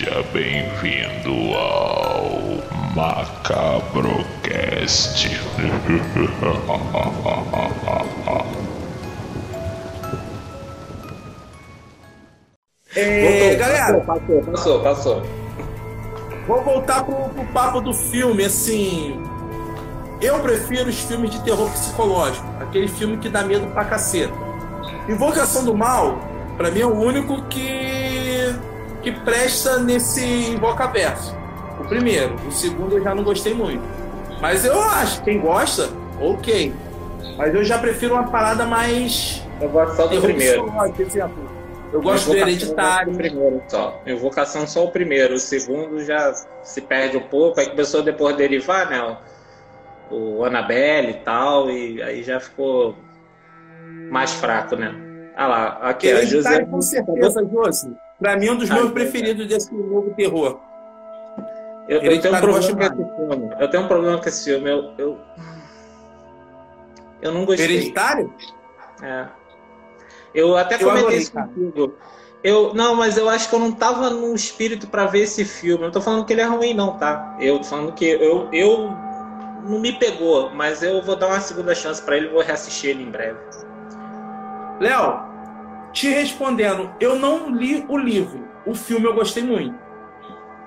Seja bem-vindo ao Macabrocast. É, galera, Passou, passou, passou. vou voltar pro, pro papo do filme, assim. Eu prefiro os filmes de terror psicológico, aquele filme que dá medo pra caceta. Invocação do Mal, pra mim, é o único que, que presta nesse Invocaverso. O primeiro, o segundo eu já não gostei muito. Mas eu acho, quem gosta, ok. Mas eu já prefiro uma parada mais. Eu gosto só do primeiro. Eu gosto do Invocação Hereditário. primeiro só. Invocação só o primeiro. O segundo já se perde um pouco. Aí começou depois derivar, né? O, o Annabelle e tal. E aí já ficou mais fraco, né? Ah lá, aqui, a José. Com certeza, Josi. Pra mim, é um dos Ah, meus preferidos desse novo terror. Eu, eu tenho um eu gosto problema com esse filme. Eu tenho um problema com esse filme. Eu, eu, eu não gostei. Hereditário? É. Eu até Eu comentei isso contigo. Eu, não, mas eu acho que eu não tava no espírito pra ver esse filme. Não tô falando que ele é ruim, não, tá? Eu tô falando que eu, eu não me pegou, mas eu vou dar uma segunda chance pra ele e vou reassistir ele em breve. Léo, te respondendo, eu não li o livro. O filme eu gostei muito.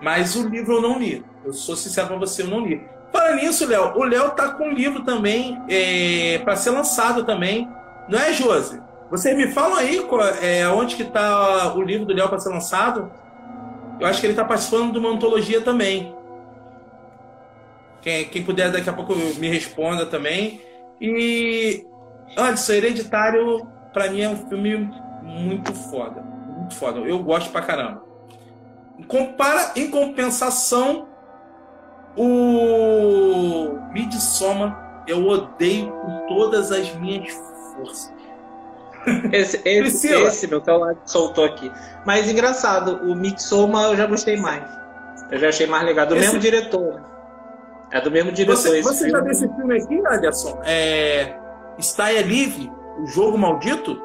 Mas o livro eu não li. Eu sou sincero pra você, eu não li. Falando nisso, Léo, o Léo tá com um livro também é, para ser lançado também. Não é, Josi? Vocês me falam aí é, onde que tá o livro do Léo para ser lançado? Eu acho que ele tá participando de uma antologia também. Quem, quem puder daqui a pouco me responda também. E Anderson, Hereditário, pra mim é um filme muito foda. Muito foda. Eu gosto pra caramba. Compara, em compensação, o Midsommar eu odeio com todas as minhas forças. Esse, esse, esse meu celular soltou aqui. Mas engraçado, o Mitsoma eu já gostei mais. Eu já achei mais legal. Do Esse- mesmo diretor. É do mesmo diretor Você, você já viu esse filme aqui, Anderson? É, Stay Alive, o jogo maldito?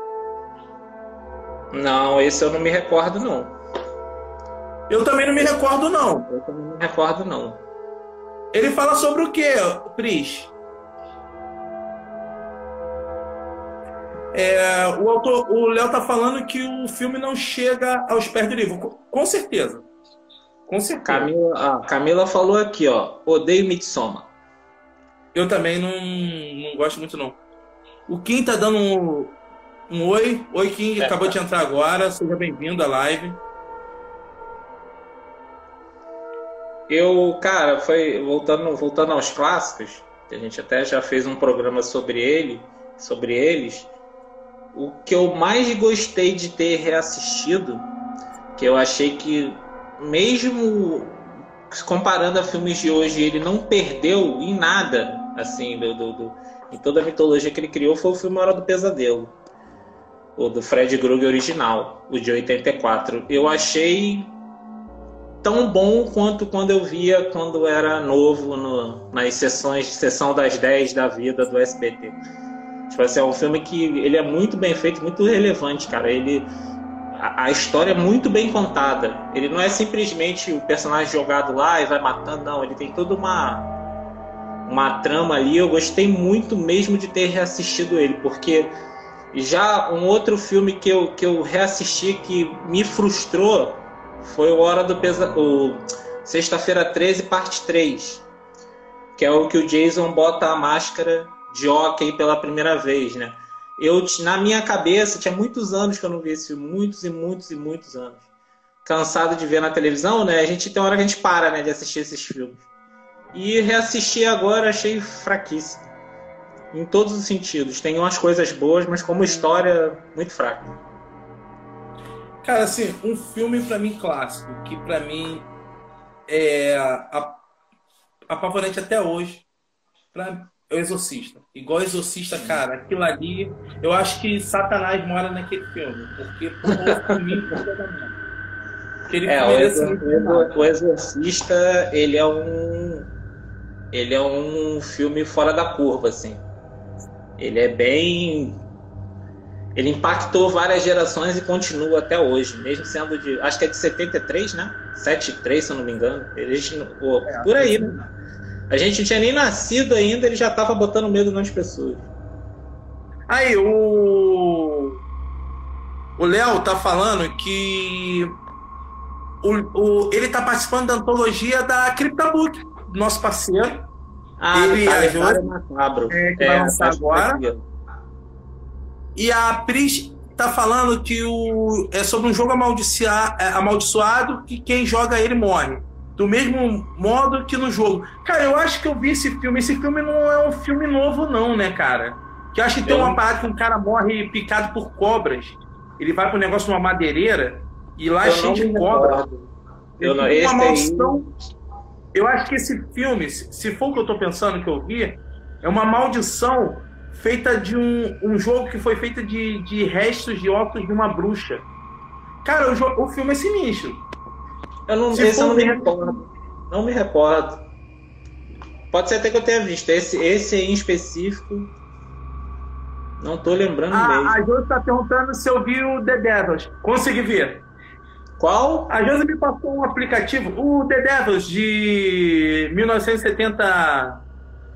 Não, esse eu não me recordo, não. Eu também não me recordo, não. Eu também não me recordo, não. Ele fala sobre o quê, Pris? É, o autor, o Léo tá falando que o filme não chega aos pés do livro. Com, com certeza. Com certeza. Camila, ah, Camila falou aqui, ó. Odeio Mitsoma. Eu também não, não gosto muito, não. O Kim tá dando um, oi. Oi, Kim, É, acabou de entrar agora. Seja bem-vindo à live. Eu, cara, foi voltando, voltando aos clássicos, que a gente até já fez um programa sobre ele, sobre eles. O que eu mais gostei de ter reassistido, que eu achei que mesmo comparando a filmes de hoje, ele não perdeu em nada, assim, do, do- do- em toda a mitologia que ele criou, foi o filme Hora do Pesadelo. O do Fred Krueger original, o de 84. Eu achei tão bom quanto quando eu via quando era novo no- nas sessões, sessão das 10 da vida do SBT. Tipo assim, é um filme que ele é muito bem feito, muito relevante, cara. Ele a, a história é muito bem contada. Ele não é simplesmente o personagem jogado lá e vai matando, não. Ele tem toda uma uma trama ali. Eu gostei muito mesmo de ter reassistido ele, porque já um outro filme que eu, que eu reassisti que me frustrou foi o Hora do Pesadelo. Sexta-feira 13, parte 3. Que é o que o Jason bota a máscara de hockey pela primeira vez, né? Eu, na minha cabeça, tinha muitos anos que eu não vi esse filme. Muitos e muitos e muitos anos. Cansado de ver na televisão, né? A gente tem hora que a gente para, né? De assistir esses filmes. E reassistir agora achei fraquíssimo. Em todos os sentidos. Tem umas coisas boas, mas como história, muito fraca. Cara, assim, um filme pra mim clássico, que pra mim é a- apavorante até hoje, pra, é o Exorcista. Igual Exorcista, cara, aquilo ali, eu acho que Satanás mora naquele filme, porque mãe. Aquele É, o, ele é Exor- assim, o Exor- o Exorcista, ele é um. Ele é um filme fora da curva, assim. Ele é bem. Ele impactou várias gerações e continua até hoje, mesmo sendo de. Acho que é de 73, né? 73, se eu não me engano. Eles, pô, é, por aí, né? A gente não tinha nem nascido ainda, ele já tava botando medo nas pessoas. Aí, o. O Léo tá falando que. O, o, ele tá participando da antologia da CryptoBook, nosso parceiro. Ah, ele tá, é. É, que é, vai lançar agora. E a Pris tá falando que o, é sobre um jogo é, amaldiçoado que quem joga ele morre. Do mesmo modo que no jogo. Cara, eu acho que eu vi esse filme. Esse filme não é um filme novo, não, né, cara? Que eu acho que tem uma parada que um cara morre picado por cobras. Ele vai pro negócio numa madeireira e lá é cheio de cobra. Eu não, uma maldição. Eu acho que esse filme, se for o que eu tô pensando que eu vi, é uma maldição feita de um, um jogo que foi feito de, de restos de óculos de uma bruxa. Cara, o, o filme é sinistro. Eu não, Se esse eu não me recordo. Não me recordo. Pode ser até que eu tenha visto. Esse, esse em específico. Não tô lembrando a, mesmo. A Josi tá perguntando se eu vi o The Devils. Consegui ver. Qual? A Josi me passou um aplicativo. O The Devils de 1970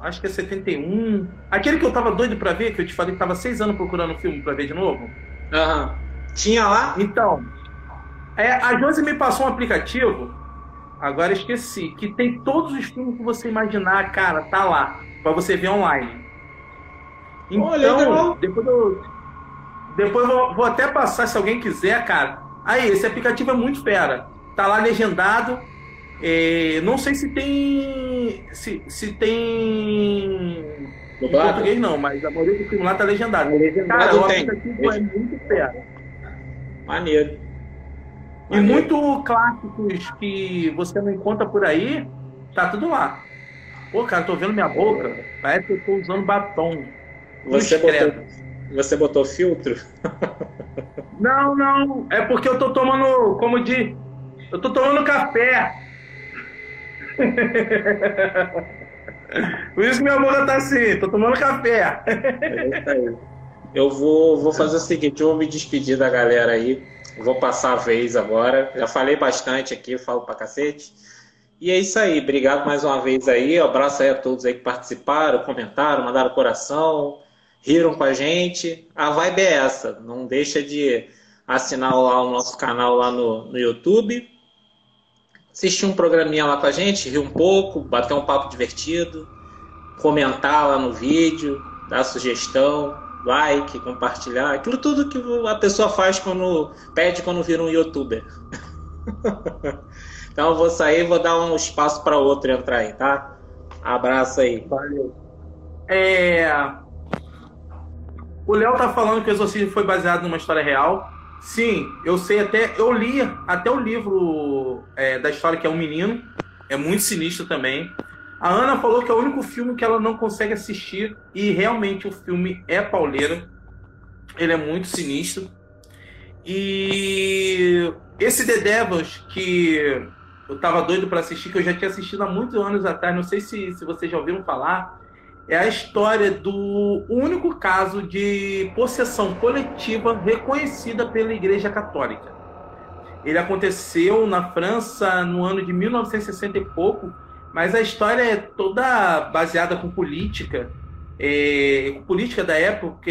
acho que é 71. Aquele que eu tava doido pra ver, que eu te falei que tava seis anos procurando o filme pra ver de novo. Aham. Uhum. Tinha lá? Então, é, a Josi me passou um aplicativo, agora esqueci, que tem todos os filmes que você imaginar, cara, tá lá, pra você ver online. Então, depois eu. Depois eu vou até passar se alguém quiser, cara. Aí, esse aplicativo é muito fera. Tá lá legendado é, não sei se tem. Se, se tem. Em português não, mas a maioria do filme lá tá legendado. É legendado Cara, o aplicativo é muito fera. Maneiro. E muito clássicos que você não encontra por aí, tá tudo lá. Pô, cara, tô vendo minha boca, parece que eu tô usando batom. Você botou, você botou filtro? Não, não. É porque eu tô tomando, como de. Eu tô tomando café. Por isso que minha boca tá assim, tô tomando café. É eu vou, vou fazer o seguinte, eu vou me despedir da galera aí. Vou passar a vez agora. Já falei bastante aqui, falo pra cacete. E é isso aí, obrigado mais uma vez aí. Um abraço aí a todos aí que participaram, comentaram, mandaram coração, riram com a gente. A vibe é essa. Não deixa de assinar lá o nosso canal lá no, no YouTube assistir um programinha lá com a gente, rir um pouco, bater um papo divertido, comentar lá no vídeo, dar sugestão, like, compartilhar, aquilo tudo que a pessoa faz quando pede quando vira um youtuber. então eu vou sair, vou dar um espaço para outro entrar aí, tá? Abraço aí. Valeu. É... O Léo tá falando que o exorcismo foi baseado numa história real. Sim, eu sei até. Eu li até o livro é, da história que é um menino. É muito sinistro também. A Ana falou que é o único filme que ela não consegue assistir. E realmente o filme é pauleira. Ele é muito sinistro. E esse The Devils que eu tava doido para assistir, que eu já tinha assistido há muitos anos atrás, não sei se, se vocês já ouviram falar é a história do único caso de possessão coletiva reconhecida pela Igreja Católica. Ele aconteceu na França no ano de 1960 e pouco, mas a história é toda baseada com política, é, política da época.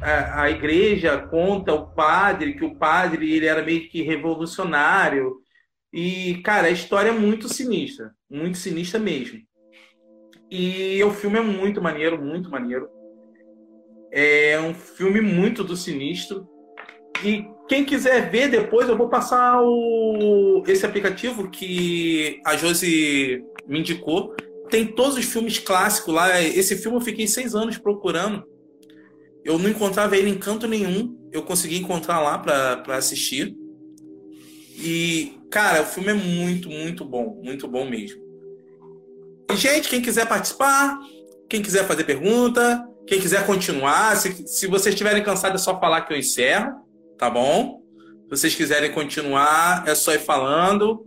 A, a, a, igreja conta o padre que o padre ele era meio que revolucionário e cara, a história é muito sinistra, muito sinistra mesmo. E o filme é muito maneiro, muito maneiro. É um filme muito do sinistro. E quem quiser ver depois, eu vou passar o, esse aplicativo que a Josi me indicou. Tem todos os filmes clássicos lá. Esse filme eu fiquei seis anos procurando. Eu não encontrava ele em canto nenhum. Eu consegui encontrar lá para assistir. E, cara, o filme é muito, muito bom. Muito bom mesmo. Gente, quem quiser participar, quem quiser fazer pergunta, quem quiser continuar, se, se vocês estiverem cansados é só falar que eu encerro, tá bom? Se vocês quiserem continuar, é só ir falando.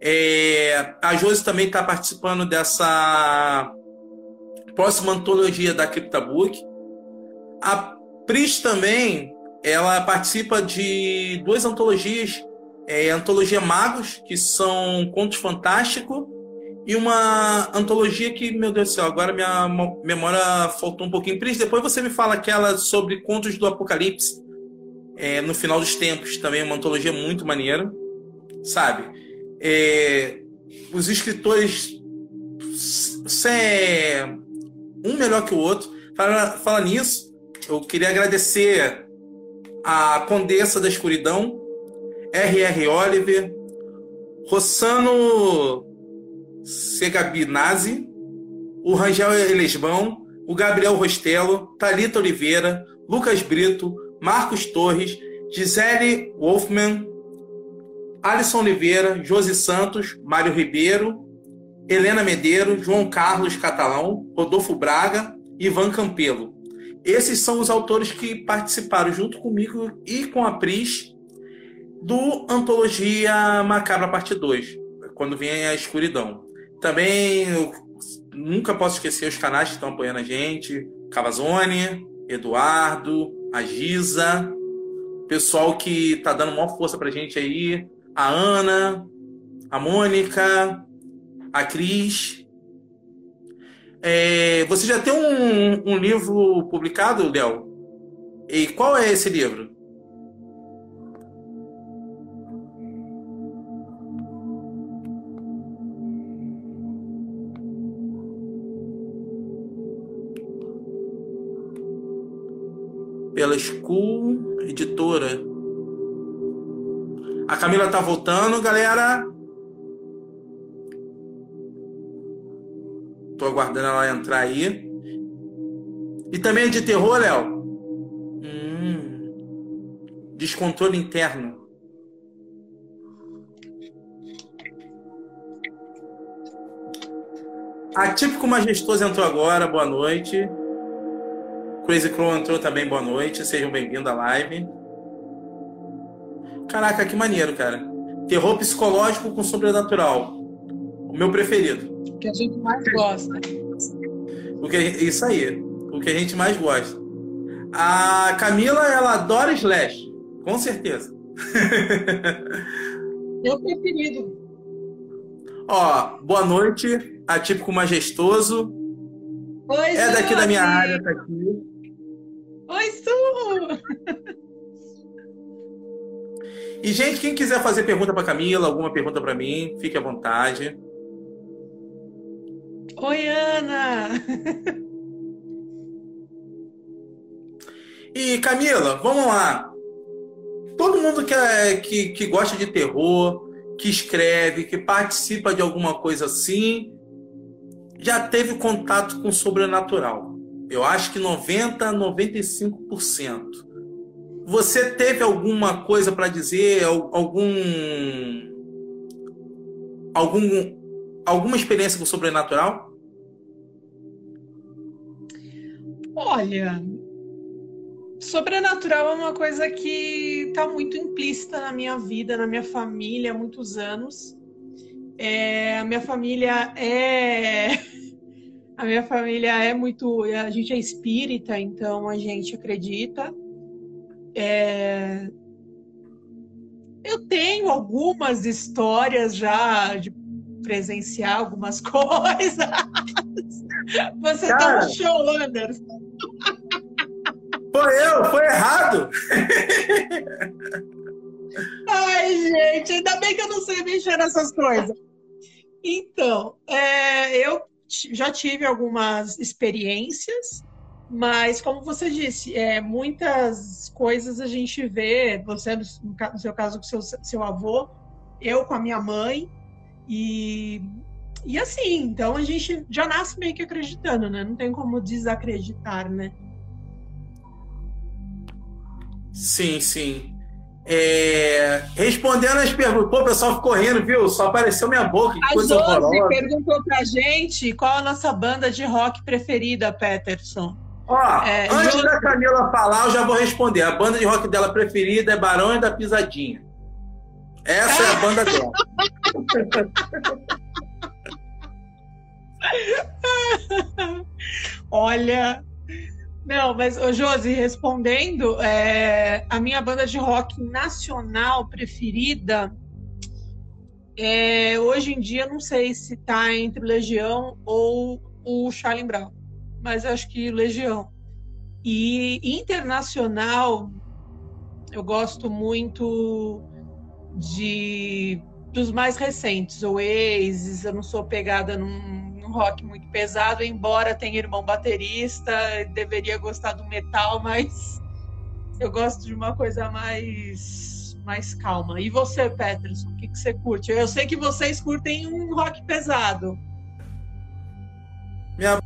É, a Josi também está participando dessa próxima antologia da CryptoBook. A Pris também, ela participa de duas antologias é antologia Magos, que são contos fantásticos, e uma antologia que, meu Deus do céu, agora minha memória faltou um pouquinho. Pris, depois você me fala aquela sobre contos do Apocalipse, é, no final dos tempos, também uma antologia muito maneira, sabe? É, os escritores é um melhor que o outro. Fala, fala nisso, eu queria agradecer a Condessa da Escuridão, R.R. Oliver, Rossano Segabinazzi, o Rangel Elesbão, o Gabriel Rostelo, Talita Oliveira, Lucas Brito, Marcos Torres, Gisele Wolfman, Alisson Oliveira, Josi Santos, Mário Ribeiro, Helena Medeiros, João Carlos Catalão, Rodolfo Braga, Ivan Campelo. Esses são os autores que participaram junto comigo e com a Pris do Antologia Macabra Parte 2, quando vem a escuridão. Também nunca posso esquecer os canais que estão apoiando a gente: Cavazone, Eduardo, a pessoal que está dando maior força pra gente aí, a Ana, a Mônica, a Cris. É, você já tem um, um livro publicado, Léo? E qual é esse livro? Pela School Editora. A Camila tá voltando, galera. Tô aguardando ela entrar aí. E também é de terror, Léo? Hum. Descontrole interno. Atípico Majestoso entrou agora, boa noite. Crazy Crow entrou também, boa noite. Sejam bem-vindos à live. Caraca, que maneiro, cara. Terror psicológico com sobrenatural. O meu preferido. O que a gente mais gosta. O que, isso aí. O que a gente mais gosta. A Camila, ela adora slash. Com certeza. Meu preferido. Ó, boa noite. Atípico Majestoso. Oi, É daqui da minha área, tá aqui. Oi, Su! E, gente, quem quiser fazer pergunta para Camila, alguma pergunta para mim, fique à vontade. Oi, Ana! E, Camila, vamos lá. Todo mundo que, é, que, que gosta de terror, que escreve, que participa de alguma coisa assim, já teve contato com o sobrenatural. Eu acho que 90, 95%. Você teve alguma coisa para dizer, algum algum alguma experiência com o sobrenatural? Olha, sobrenatural é uma coisa que está muito implícita na minha vida, na minha família há muitos anos. É, a minha família é a minha família é muito a gente é espírita, então a gente acredita. É, eu tenho algumas histórias já de presenciar algumas coisas. Você tá Cara. no show, Anderson. Foi eu, foi errado. Ai, gente, ainda bem que eu não sei mexer nessas coisas. Então, é, eu já tive algumas experiências, mas como você disse, é, muitas coisas a gente vê, você no, seu caso com seu, seu avô, eu com a minha mãe, e, e assim, então a gente já nasce meio que acreditando, né? Não tem como desacreditar, né? Sim, sim. É, Respondendo as perguntas. Pô, o pessoal ficou rindo, viu? Só apareceu minha boca. A Josi perguntou pra gente qual a nossa banda de rock preferida, Peterson. Ó, É, antes da Camila falar, eu já vou responder. A banda de rock dela preferida é Barões da Pisadinha. Essa é a banda dela. Olha. Não, mas, ô, Josi, respondendo, é, a minha banda de rock nacional preferida É, hoje em dia, não sei se tá entre Legião ou o Charlie Brown, mas acho que Legião. E internacional, eu gosto muito de dos mais recentes, Oasis, eu não sou pegada num, num, rock muito pesado, embora tenha irmão baterista, deveria gostar do metal, mas eu gosto de uma coisa mais mais calma. E você, Peterson, o que, que você curte? Eu sei que vocês curtem um rock pesado. Minha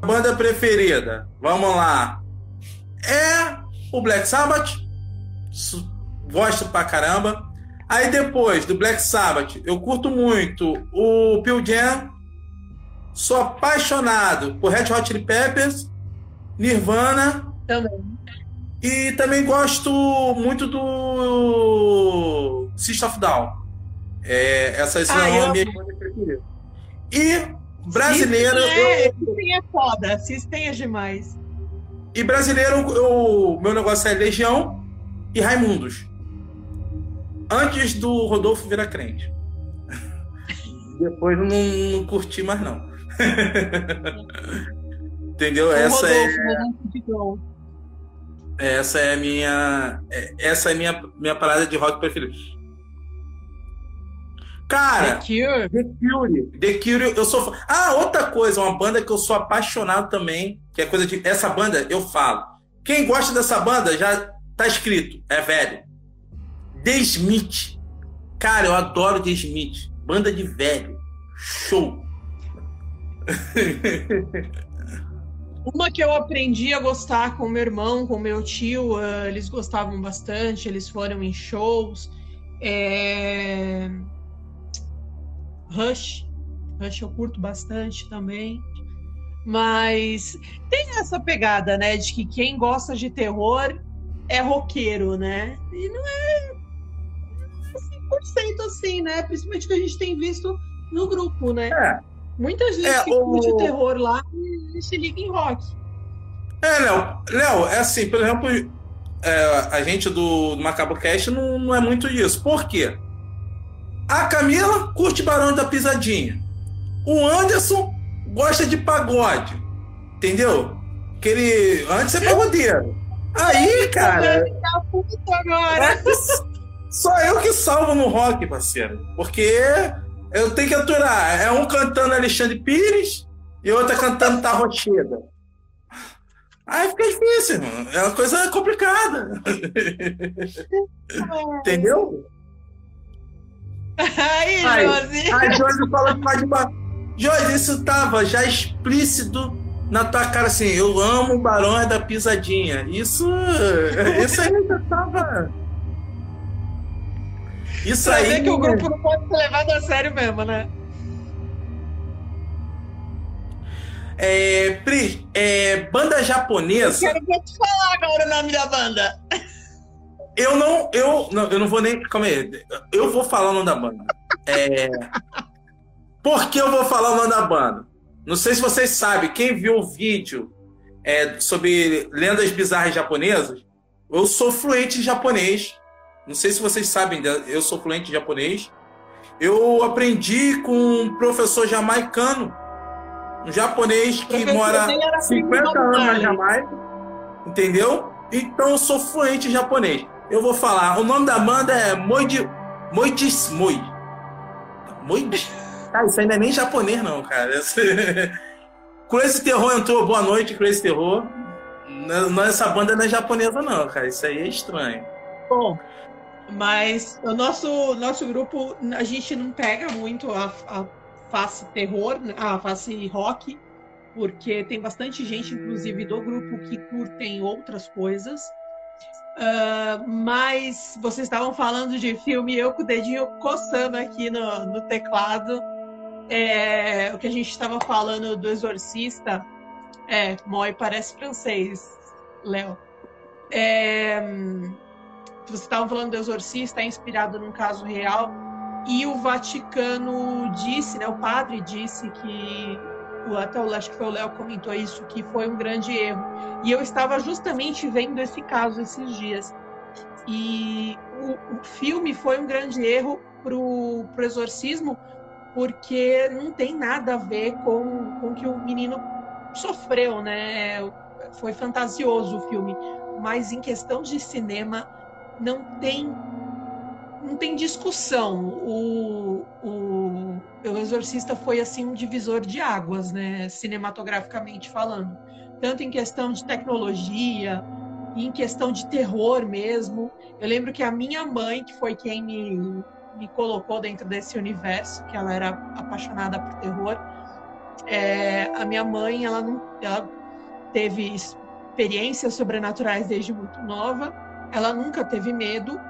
banda preferida, vamos lá, é o Black Sabbath. Gosto pra caramba. Aí depois do Black Sabbath, eu curto muito o Pearl Jam. Sou apaixonado por Red Hot Chili Peppers, Nirvana. Também. E também gosto muito do System of Down. É, essas ah, são as minhas bandas preferidas. E brasileiro. System é, eu... System é foda, System é demais. E brasileiro, o meu negócio é Legião e Raimundos. Antes do Rodolfo virar crente. Depois não, não curti mais, não. Entendeu? Essa Rodolfo, é. Essa é a minha. É, essa é a minha, minha parada de rock preferida. Cara, The Cure. The Cure. The Cure, eu sou. Ah, outra coisa, uma banda que eu sou apaixonado também, que é coisa de. Essa banda, eu falo. Quem gosta dessa banda já tá escrito, é velho. The Smith. Cara, eu adoro The Smith. Banda de velho. Show. Uma que eu aprendi a gostar com meu irmão, com meu tio, uh, eles gostavam bastante, eles foram em shows. É... Rush. Rush eu curto bastante também. Mas tem essa pegada, né, de que quem gosta de terror é roqueiro, né? E não é 100% assim, né? Principalmente que a gente tem visto no grupo, né? É. Muita gente é, que o... curte terror lá e se liga em rock. É, Léo. Léo, é assim, por exemplo, é, a gente do Macabo Cast não, não é muito disso. Por quê? A Camila curte Barão da Pisadinha. O Anderson gosta de pagode. Entendeu? Que ele. Antes é pagodeiro. Aí, cara. Agora. Só eu que salvo no rock, parceiro. Porque eu tenho que aturar. É um cantando Alexandre Pires e outra cantando Tarrocheda. Aí fica difícil. É uma coisa complicada. Entendeu? Aí, Josi. Aí, Josi fala mais de uma. Josi, isso tava já explícito na tua cara assim. Eu amo o Barão da Pisadinha. Isso. Isso aí já tava. Isso pra aí. Ver que o grupo não pode ser levado a sério mesmo, né? É, Pri, é, banda japonesa. Eu quero te falar agora o nome da banda. Eu não, eu não, eu não vou nem. Calma aí. Eu vou falar o nome da banda. É, por que eu vou falar o nome da banda? Não sei se vocês sabem, quem viu o vídeo é, sobre lendas bizarras japonesas, eu sou fluente em japonês. Não sei se vocês sabem, eu sou fluente em japonês. Eu aprendi com um professor jamaicano, um japonês que mora 50 anos na Jamaica, entendeu? Então eu sou fluente em japonês. Eu vou falar, o nome da banda é Moidi Moidis Moi. Moidi. Cara, isso ainda é nem japonês não, cara. Crazy Terror entrou, boa noite, Crazy Terror. Não, essa banda não é japonesa não, cara. Isso aí é estranho. Bom, mas o nosso, nosso grupo, a gente não pega muito a, a face terror, a face rock, porque tem bastante gente, inclusive do grupo, que curtem outras coisas. Uh, mas vocês estavam falando de filme, eu com o dedinho coçando aqui no, no teclado. É, o que a gente estava falando do Exorcista. É, Moi parece francês, Léo. É, vocês estavam falando do Exorcista, é inspirado num caso real, e o Vaticano disse, né, o padre disse que, até o, acho que foi o Léo comentou isso, que foi um grande erro. E eu estava justamente vendo esse caso esses dias. E o, o filme foi um grande erro pro, pro exorcismo, porque não tem nada a ver com o que o menino sofreu, né? Foi fantasioso o filme, mas em questão de cinema não tem não tem discussão. O, o, o Exorcista foi assim um divisor de águas, né? Cinematograficamente falando, tanto em questão de tecnologia, em questão de terror mesmo. Eu lembro que a minha mãe, que foi quem me, me colocou dentro desse universo, que ela era apaixonada por terror, é, a minha mãe, ela, não, ela teve experiências sobrenaturais desde muito nova, ela nunca teve medo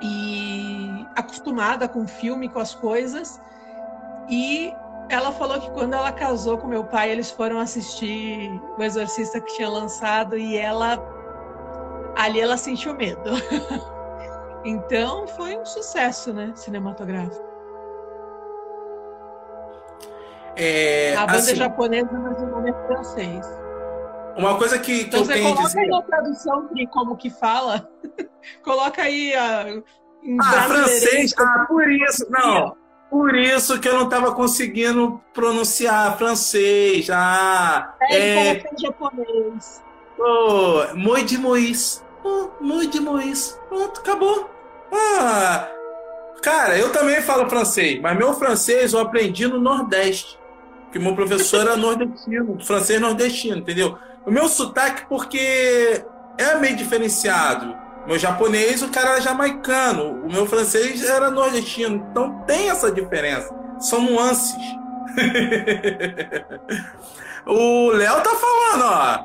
e acostumada com o filme, com as coisas. E ela falou que quando ela casou com meu pai, eles foram assistir o Exorcista que tinha lançado e ela ali ela sentiu medo. então foi um sucesso, né, cinematográfico. É, a banda assim, japonesa, mas o nome é francês. Uma coisa que, que Então eu você tenho a coloca dizer. aí na tradução Pri, como que fala. coloca aí a, Ah, francês? Ah, por isso. Não. Por isso que eu não estava conseguindo pronunciar francês. Ah, É, é. japonês. Oh, Moi de Mois. Oh, Moi de Mois. Pronto, acabou. Ah, cara, eu também falo francês, mas meu francês eu aprendi no Nordeste. Porque meu professor era nordestino, francês nordestino, entendeu? O meu sotaque, porque é meio diferenciado. Meu japonês, o cara era jamaicano. O meu francês era nordestino. Então tem essa diferença. São nuances. o Léo tá falando, ó.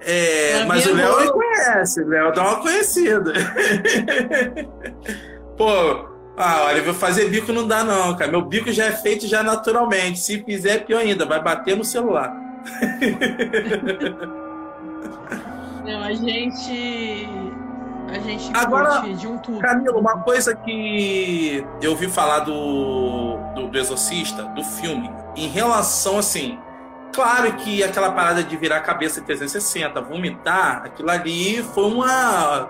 É, mas o Léo me conhece. O Léo dá uma conhecida. Pô, ah, olha, vou fazer bico não dá não, cara. Meu bico já é feito já naturalmente. Se fizer, é pior ainda. Vai bater no celular. Não, a gente. A gente Agora, de um tudo. Camilo, uma coisa que eu ouvi falar do, do, do Exorcista, do filme, em relação assim. Claro que aquela parada de virar a cabeça em 360, vomitar, aquilo ali foi uma,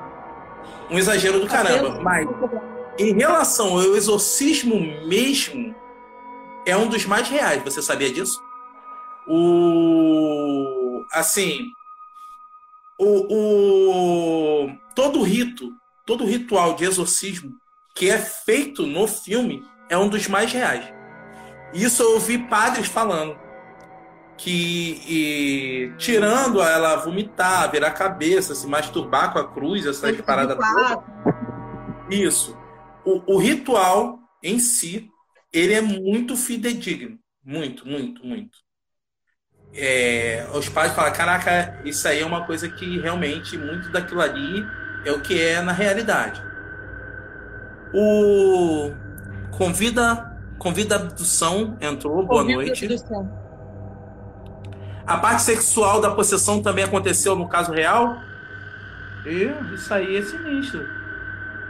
um exagero do caramba. Mas em relação ao exorcismo mesmo, é um dos mais reais. Você sabia disso? O. Assim. O, o, todo rito, todo ritual de exorcismo que é feito no filme é um dos mais reais. Isso eu ouvi padres falando. Que e, tirando ela vomitar, virar a cabeça, se masturbar com a cruz, essas paradas todas. Isso. O, o ritual em si, ele é muito fidedigno. Muito, muito, muito. É, os pais falam, caraca, isso aí é uma coisa que realmente muito daquilo ali é o que é na realidade. O convida, convida abdução entrou, boa noite. Céu. A parte sexual da possessão também aconteceu no caso real? Ih, isso aí é sinistro.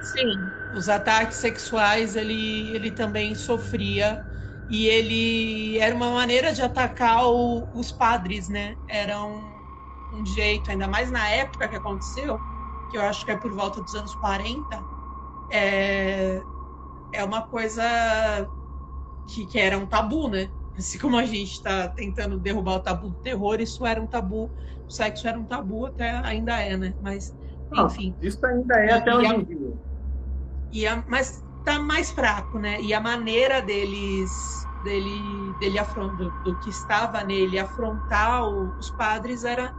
Sim, os ataques sexuais ele, ele também sofria e ele era uma maneira de atacar o- os padres, né? Era um, um jeito, ainda mais na época que aconteceu, que eu acho que é por volta dos anos 40, é, é uma coisa que, que era um tabu, né? Assim como a gente está tentando derrubar o tabu do terror, isso era um tabu, o sexo era um tabu, até ainda é, né? Mas, enfim. Isso ainda é até hoje em dia. E a, mas tá mais fraco, né? E a maneira deles dele dele afron- do, do que estava nele afrontar o- os padres era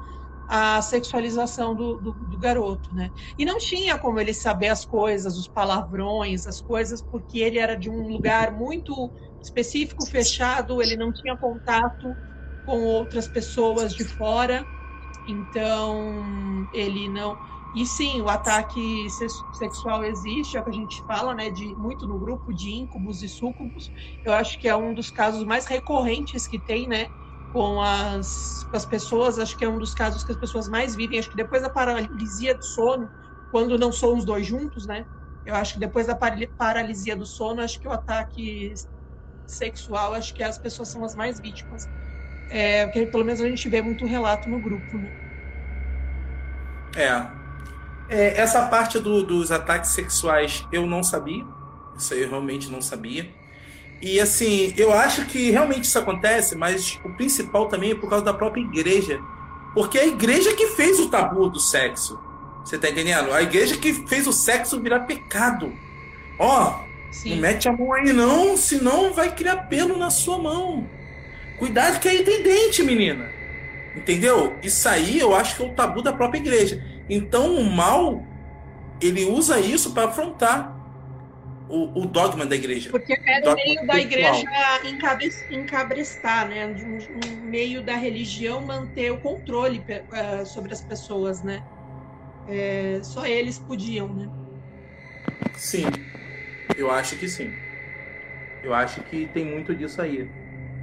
a sexualização do, do, do garoto, né? E não tinha como ele saber as coisas, os palavrões, as coisas, porque ele era de um lugar muito específico, fechado, ele não tinha contato com outras pessoas de fora, então ele não e sim, o ataque sex- sexual existe, é o que a gente fala, né, de muito no grupo de íncubos e súcubos. Eu acho que é um dos casos mais recorrentes que tem, né, com as, com as pessoas. Acho que é um dos casos que as pessoas mais vivem. Acho que depois da paralisia do sono, quando não são os dois juntos, né, eu acho que depois da parali- paralisia do sono, acho que o ataque sexual, acho que as pessoas são as mais vítimas. É, porque pelo menos a gente vê muito relato no grupo, né? É. É, essa parte do, dos ataques sexuais eu não sabia. Isso aí eu realmente não sabia. E assim, eu acho que realmente isso acontece, mas o principal também é por causa da própria igreja. Porque é a igreja que fez o tabu do sexo. Você tá entendendo? A igreja que fez o sexo virar pecado. Ó, não mete a mão aí não, senão vai criar pelo na sua mão. Cuidado que aí tem dente, menina. Entendeu? Isso aí eu acho que é o tabu da própria igreja. Então o mal, ele usa isso para afrontar o, o, dogma da igreja. Porque era o meio da igreja encabrestar, né? Um, um, meio da religião manter o controle uh, sobre as pessoas, né? É, só eles podiam, né? Sim, eu acho que sim. Eu acho que tem muito disso aí.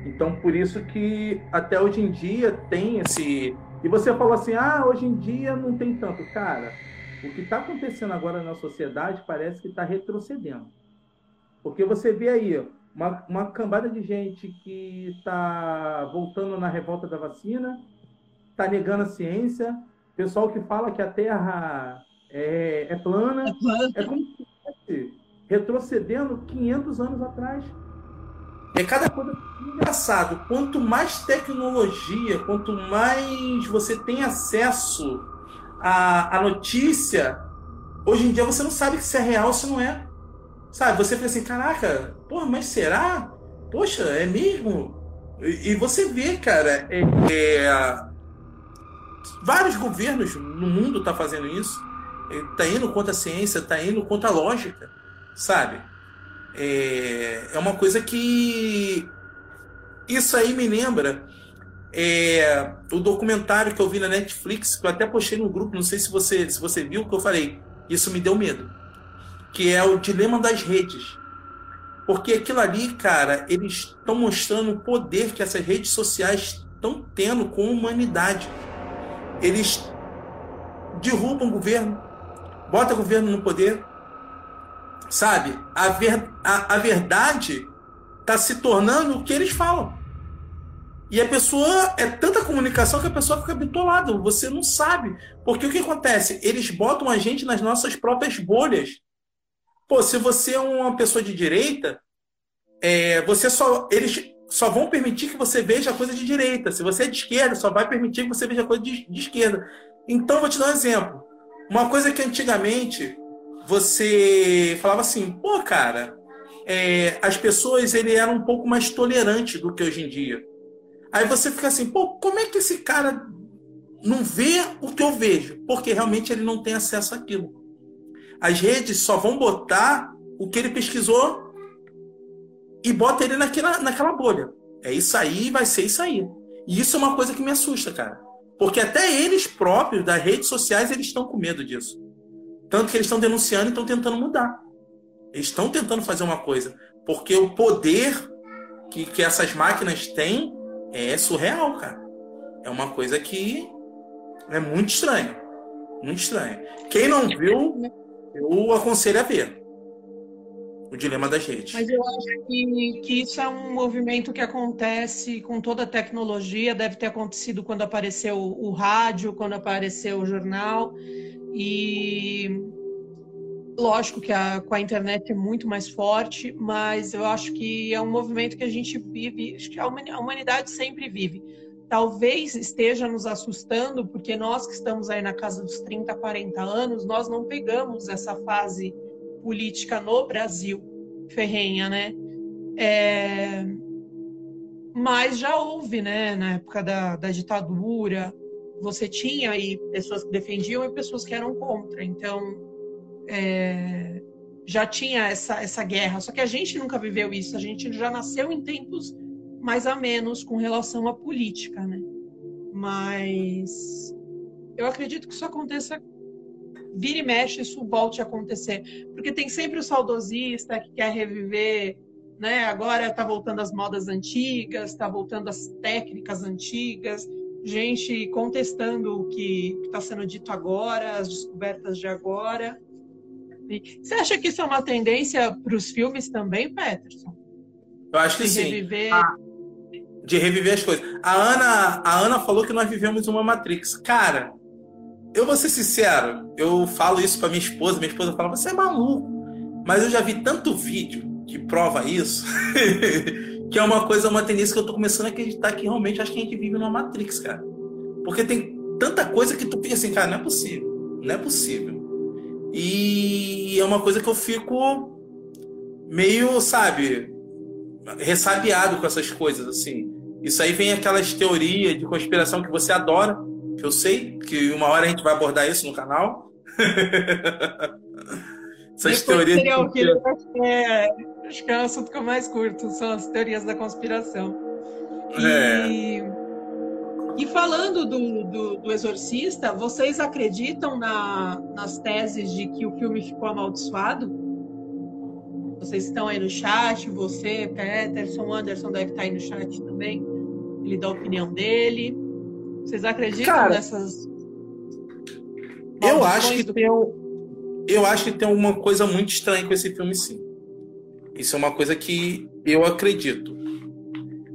Então, por isso que até hoje em dia tem esse. E você falou assim: ah, hoje em dia não tem tanto. Cara, o que está acontecendo agora na sociedade parece que está retrocedendo. Porque você vê aí uma, uma cambada de gente que está voltando na revolta da vacina, está negando a ciência, pessoal que fala que a Terra é, é plana, é como se retrocedendo 500 anos atrás. É cada coisa engraçado. Quanto mais tecnologia, quanto mais você tem acesso à, à notícia, hoje em dia você não sabe se é real ou se não é. Sabe? Você fica assim, caraca, porra, mas será? Poxa, é mesmo? E, e você vê, cara, é, é, vários governos no mundo tá fazendo isso. Tá indo contra a ciência, tá indo contra a lógica, sabe? É, é uma coisa que. Isso aí me lembra é, o documentário que eu vi na Netflix, que eu até postei no grupo, não sei se você, se você viu, que eu falei, isso me deu medo. Que é o Dilema das Redes. Porque aquilo ali, cara, eles estão mostrando o poder que essas redes sociais estão tendo com a humanidade. Eles derrubam o governo, botam o governo no poder, Sabe? A, ver, a, a verdade está se tornando o que eles falam. E a pessoa é tanta comunicação que a pessoa fica bitolada, você não sabe. Porque o que acontece? Eles botam a gente nas nossas próprias bolhas. Pô, se você é uma pessoa de direita, é, você só eles só vão permitir que você veja coisa de direita. Se você é de esquerda, só vai permitir que você veja coisa de, de esquerda. Então, vou te dar um exemplo. Uma coisa que antigamente você falava assim, pô, cara, é, as pessoas ele eram um pouco mais tolerantes do que hoje em dia. Aí você fica assim, pô, como é que esse cara não vê o que eu vejo? Porque realmente ele não tem acesso àquilo. As redes só vão botar o que ele pesquisou e bota ele naquela, naquela bolha. É isso aí, vai ser isso aí. E isso é uma coisa que me assusta, cara. Porque até eles próprios, das redes sociais, eles estão com medo disso. Tanto que eles estão denunciando e estão tentando mudar. Eles estão tentando fazer uma coisa. Porque o poder que, que essas máquinas têm é surreal, cara. É uma coisa que é muito estranha. Muito estranha. Quem não viu, eu aconselho a ver. O dilema das redes. Mas eu acho que, que isso é um movimento que acontece com toda a tecnologia. Deve ter acontecido quando apareceu o rádio, quando apareceu o jornal. E lógico que a, com a internet é muito mais forte, mas eu acho que é um movimento que a gente vive, acho que a humanidade sempre vive. Talvez esteja nos assustando, porque nós que estamos aí na casa dos 30, 40 anos, nós não pegamos essa fase política no Brasil ferrenha, né? É... Mas já houve, né, na época da, da ditadura, você tinha aí pessoas que defendiam e pessoas que eram contra. Então, é, já tinha essa, essa guerra. Só que a gente nunca viveu isso. A gente já nasceu em tempos mais a menos com relação à política, né? Mas eu acredito que isso aconteça vira e mexe, isso volte a acontecer. Porque tem sempre o saudosista que quer reviver, né? Agora está voltando as modas antigas, está voltando as técnicas antigas gente contestando o que está sendo dito agora, as descobertas de agora. Você acha que isso é uma tendência para os filmes também, Peterson? Eu acho que de sim. Reviver... Ah, de reviver as coisas. A Ana, a Ana falou que nós vivemos uma Matrix. Cara, eu vou ser sincero, eu falo isso pra minha esposa, minha esposa fala, você é maluco. Mas eu já vi tanto vídeo que prova isso, que é uma coisa, uma tendência que eu tô começando a acreditar que realmente acho que a gente vive numa Matrix, cara. Porque tem tanta coisa que tu fica assim, cara, não é possível. Não é possível. E é uma coisa que eu fico meio, sabe, ressabiado com essas coisas, assim. Isso aí vem aquelas teorias de conspiração que você adora, que eu sei, que uma hora a gente vai abordar isso no canal. Essas teorias. De acho, que é, acho que é o assunto que eu mais curto, são as teorias da conspiração. E, é. e falando do, do, do, Exorcista, vocês acreditam na, nas teses de que o filme ficou amaldiçoado? Vocês estão aí no chat, você, Peterson, Anderson deve estar aí no chat também. Ele dá a opinião dele. Vocês acreditam Cara, nessas. Eu acho que tem eu acho que tem alguma coisa muito estranha com esse filme, sim. Isso é uma coisa que eu acredito.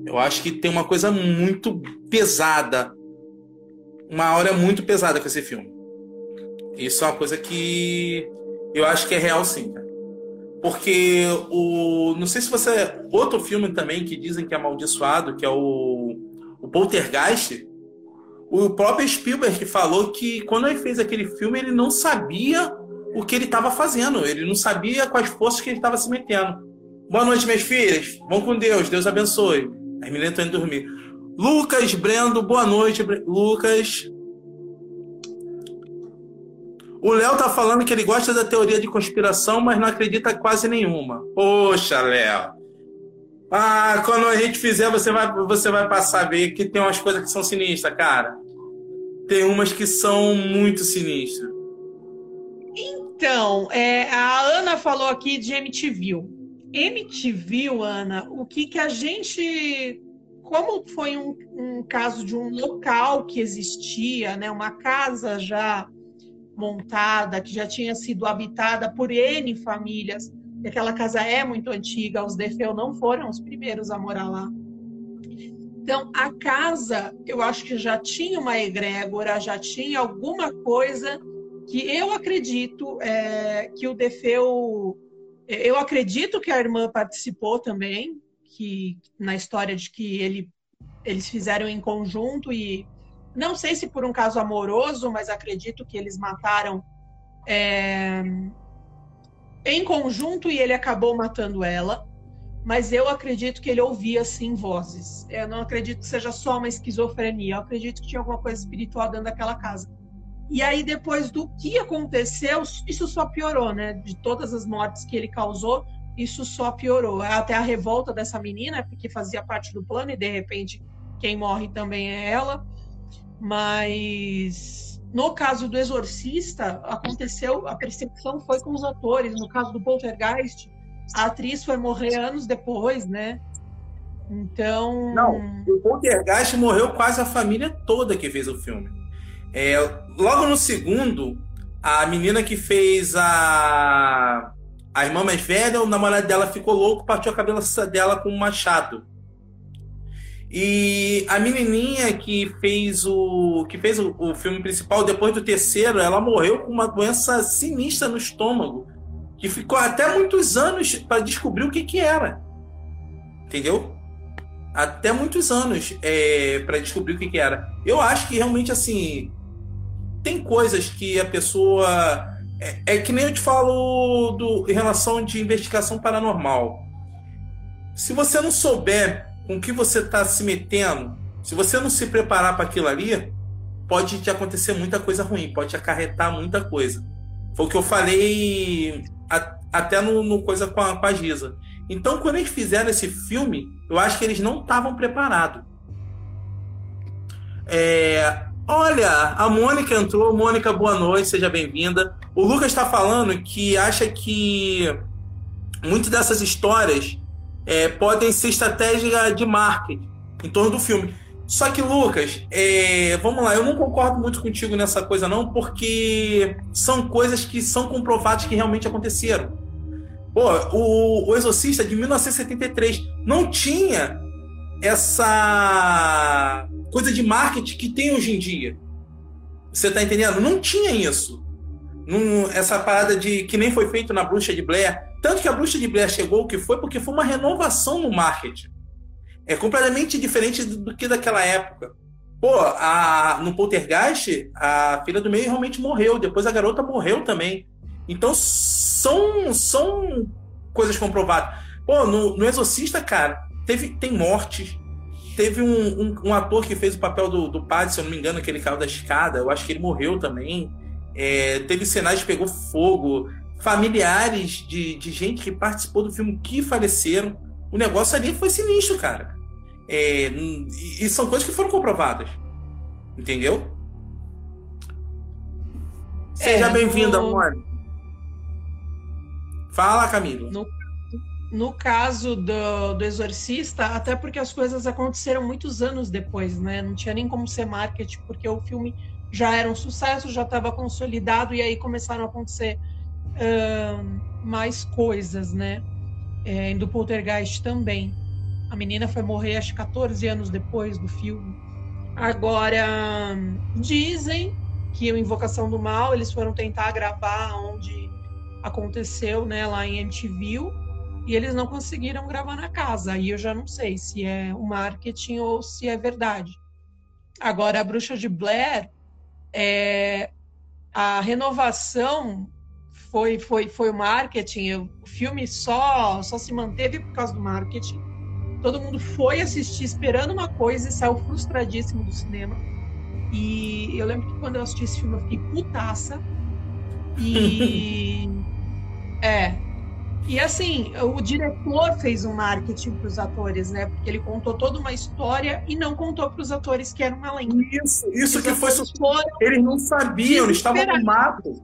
Eu acho que tem uma coisa muito pesada. Uma hora muito pesada com esse filme. Isso é uma coisa que eu acho que é real, sim. Porque o. Não sei se você. Outro filme também que dizem que é amaldiçoado, que é o. O Poltergeist. O próprio Spielberg falou que quando ele fez aquele filme, ele não sabia o que ele estava fazendo. Ele não sabia quais forças que ele estava se metendo. Boa noite, minhas filhas. Vão com Deus. Deus abençoe. As meninas estão indo dormir. Lucas, Brendo, boa noite, Lucas. O Léo tá falando que ele gosta da teoria de conspiração, mas não acredita quase nenhuma. Poxa, Léo. Ah, quando a gente fizer, você vai, você vai passar a ver que tem umas coisas que são sinistras, cara. Tem umas que são muito sinistras. Então, é, a Ana falou aqui de MTV. MTV, Ana, o que, que a gente. Como foi um, um caso de um local que existia, né, uma casa já montada, que já tinha sido habitada por N famílias, aquela casa é muito antiga, os Defeu não foram os primeiros a morar lá. Então, a casa, eu acho que já tinha uma egrégora, já tinha alguma coisa que eu acredito é, que o Defeu, eu acredito que a irmã participou também, que na história de que ele, eles fizeram em conjunto e não sei se por um caso amoroso, mas acredito que eles mataram é, em conjunto e ele acabou matando ela. Mas eu acredito que ele ouvia sim vozes. Eu não acredito que seja só uma esquizofrenia. Eu acredito que tinha alguma coisa espiritual dentro daquela casa. E aí, depois do que aconteceu, isso só piorou, né? De todas as mortes que ele causou, isso só piorou. Até a revolta dessa menina, porque fazia parte do plano, e de repente quem morre também é ela. Mas no caso do Exorcista, aconteceu, a percepção foi com os atores. No caso do Poltergeist, a atriz foi morrer anos depois, né? Então. Não, o Poltergeist morreu quase a família toda que fez o filme. É, logo no segundo, a menina que fez a, a irmã mais velha, o namorado dela ficou louco, partiu a cabeça dela com um machado. E a menininha que fez o que fez o, o filme principal, depois do terceiro, ela morreu com uma doença sinistra no estômago, que ficou até muitos anos para descobrir o que que era. Entendeu? Até muitos anos é, para descobrir o que que era. Eu acho que realmente assim, tem coisas que a pessoa. É, é, que nem eu te falo do, em relação de investigação paranormal. Se você não souber com que você está se metendo, se você não se preparar para aquilo ali, pode te acontecer muita coisa ruim, pode te acarretar muita coisa. Foi o que eu falei a, até no, no, coisa com a, com a Giza. Então, quando eles fizeram esse filme, eu acho que eles não estavam preparados. É, Olha, a Mônica entrou. Mônica, boa noite, seja bem-vinda. O Lucas está falando que acha que muitas dessas histórias é, podem ser estratégia de marketing em torno do filme. Só que, Lucas, é, vamos lá, eu não concordo muito contigo nessa coisa, não, porque são coisas que são comprovadas que realmente aconteceram. Pô, o, o Exorcista de 1973 não tinha essa coisa de marketing que tem hoje em dia. Você tá entendendo? Não tinha isso. Essa parada de que nem foi feito na Bruxa de Blair. Tanto que a Bruxa de Blair chegou o que foi porque foi uma renovação no marketing. É completamente diferente do, do que daquela época. Pô, a, no Poltergeist, a filha do meio realmente morreu. Depois a garota morreu também. Então são, são coisas comprovadas. Pô, no, no Exorcista, cara, teve, tem mortes. Teve um, um, um, ator que fez o papel do, do padre, se eu não me engano, aquele carro da escada. Eu acho que ele morreu também. É, teve cenários que pegou fogo. Familiares de, de gente que participou do filme que faleceram. O negócio ali foi sinistro, cara. É, e são coisas que foram comprovadas. Entendeu? Seja é, bem-vinda, no... amor. Fala, Camila. No, no caso do, do Exorcista, até porque as coisas aconteceram muitos anos depois, né? Não tinha nem como ser marketing, porque o filme já era um sucesso, já estava consolidado, e aí começaram a acontecer uh, mais coisas, né? É, do Poltergeist também. A menina foi morrer, acho 14 anos depois do filme. Agora, dizem que o Invocação do Mal, eles foram tentar gravar onde aconteceu, né, lá em MTV, e eles não conseguiram gravar na casa. Aí eu já não sei se é o marketing ou se é verdade. Agora, a Bruxa de Blair, é, a renovação foi, foi, foi o marketing. O filme só, só se manteve por causa do marketing. Todo mundo foi assistir esperando uma coisa e saiu frustradíssimo do cinema. E eu lembro que quando eu assisti esse filme eu fiquei putaça. E. é. E assim, o diretor fez um marketing para os atores, né? Porque ele contou toda uma história e não contou para os atores que era uma lenda. Isso, isso os que foi. Eles não sabiam, eles estavam no mato.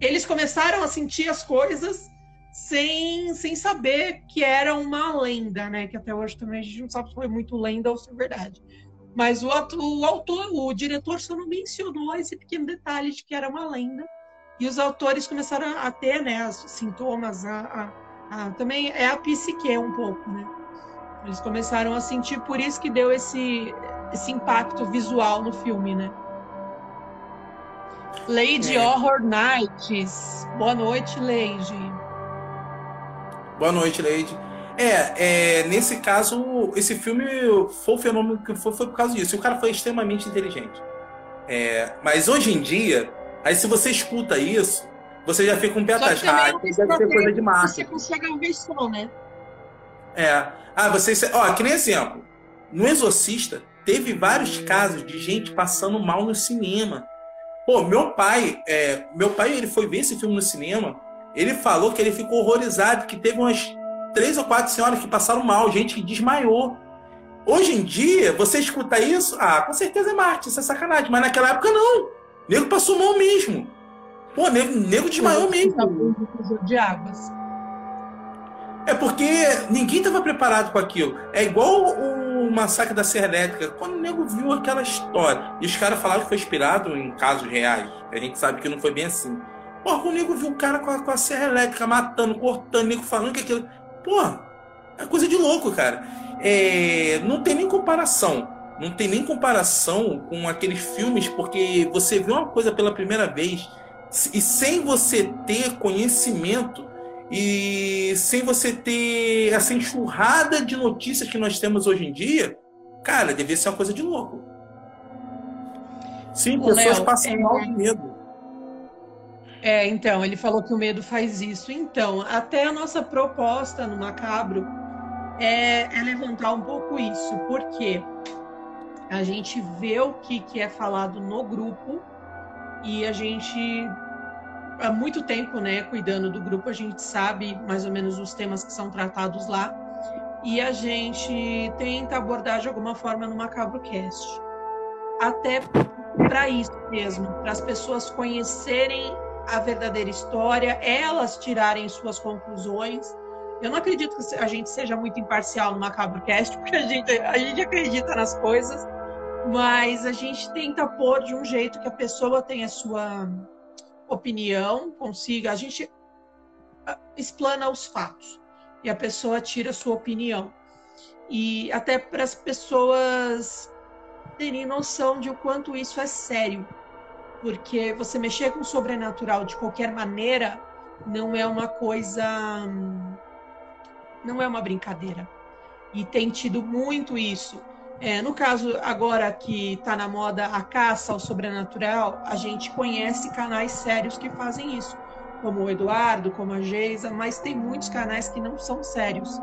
Eles começaram a sentir as coisas sem, sem saber que era uma lenda, né? Que até hoje também a gente não sabe se foi muito lenda ou se é verdade. Mas o, o autor, o diretor só não mencionou esse pequeno detalhe de que era uma lenda. E os autores começaram a ter, né, sintomas, a, a, a, também é a psique um pouco, né? Eles começaram a sentir, por isso que deu esse, esse impacto visual no filme, né? Lady é. Horror Nights. Boa noite, Lady. Boa noite, Leide. É, é, nesse caso, esse filme foi o fenômeno que foi, foi por causa disso. O cara foi extremamente inteligente. É, mas hoje em dia, aí se você escuta isso, você já fica um pé atrás. Ah, deve ser coisa de massa. Você consegue ouvir som, né? É. Ah, você. Ó, que nem exemplo. No Exorcista, teve vários casos de gente passando mal no cinema. Pô, meu pai, é, meu pai ele foi ver esse filme no cinema ele falou que ele ficou horrorizado, que teve umas três ou quatro senhoras que passaram mal, gente que desmaiou. Hoje em dia, você escuta isso, ah, com certeza é Marte, isso é sacanagem. Mas naquela época não. Nego passou mal mesmo. Pô, nego, nego desmaiou mesmo. De águas. É porque ninguém estava preparado com aquilo. É igual o massacre da Serra Elétrica. Quando o nego viu aquela história, e os caras falaram que foi inspirado em casos reais. A gente sabe que não foi bem assim. Porra, o nego viu o cara com a, com a serra elétrica matando, cortando, o nego falando que aquilo. Porra, é coisa de louco, cara. É, não tem nem comparação. Não tem nem comparação com aqueles filmes, porque você vê uma coisa pela primeira vez e sem você ter conhecimento e sem você ter essa enxurrada de notícias que nós temos hoje em dia, cara, devia ser uma coisa de louco. Sim, pessoas passam é... mal de medo. É, então, ele falou que o medo faz isso. Então, até a nossa proposta no Macabro é, é levantar um pouco isso, porque a gente vê o que, que é falado no grupo e a gente, há muito tempo, né, cuidando do grupo, a gente sabe mais ou menos os temas que são tratados lá e a gente tenta abordar de alguma forma no MacabroCast. Até para isso mesmo, para as pessoas conhecerem a verdadeira história, elas tirarem suas conclusões. Eu não acredito que a gente seja muito imparcial no Macabrocast, porque a gente, a gente acredita nas coisas, mas a gente tenta pôr de um jeito que a pessoa tenha a sua opinião, consiga. A gente ah, explana os fatos e a pessoa tira a sua opinião. E até para as pessoas terem noção de o quanto isso é sério porque você mexer com o sobrenatural de qualquer maneira não é uma coisa. não é uma brincadeira. E tem tido muito isso. É, no caso, agora que está na moda a caça ao sobrenatural, a gente conhece canais sérios que fazem isso, como o Eduardo, como a Geisa, mas tem muitos canais que não são sérios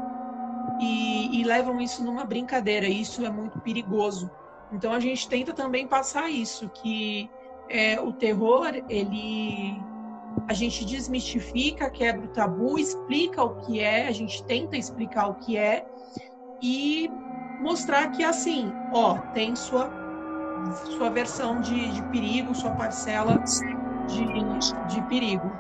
e, e levam isso numa brincadeira. E isso é muito perigoso. Então a gente tenta também passar isso, que é, o terror, ele a gente desmistifica, quebra o tabu, explica o que é, a gente tenta explicar o que é e mostrar que assim, ó, tem sua sua versão de, de perigo, sua parcela de, de perigo.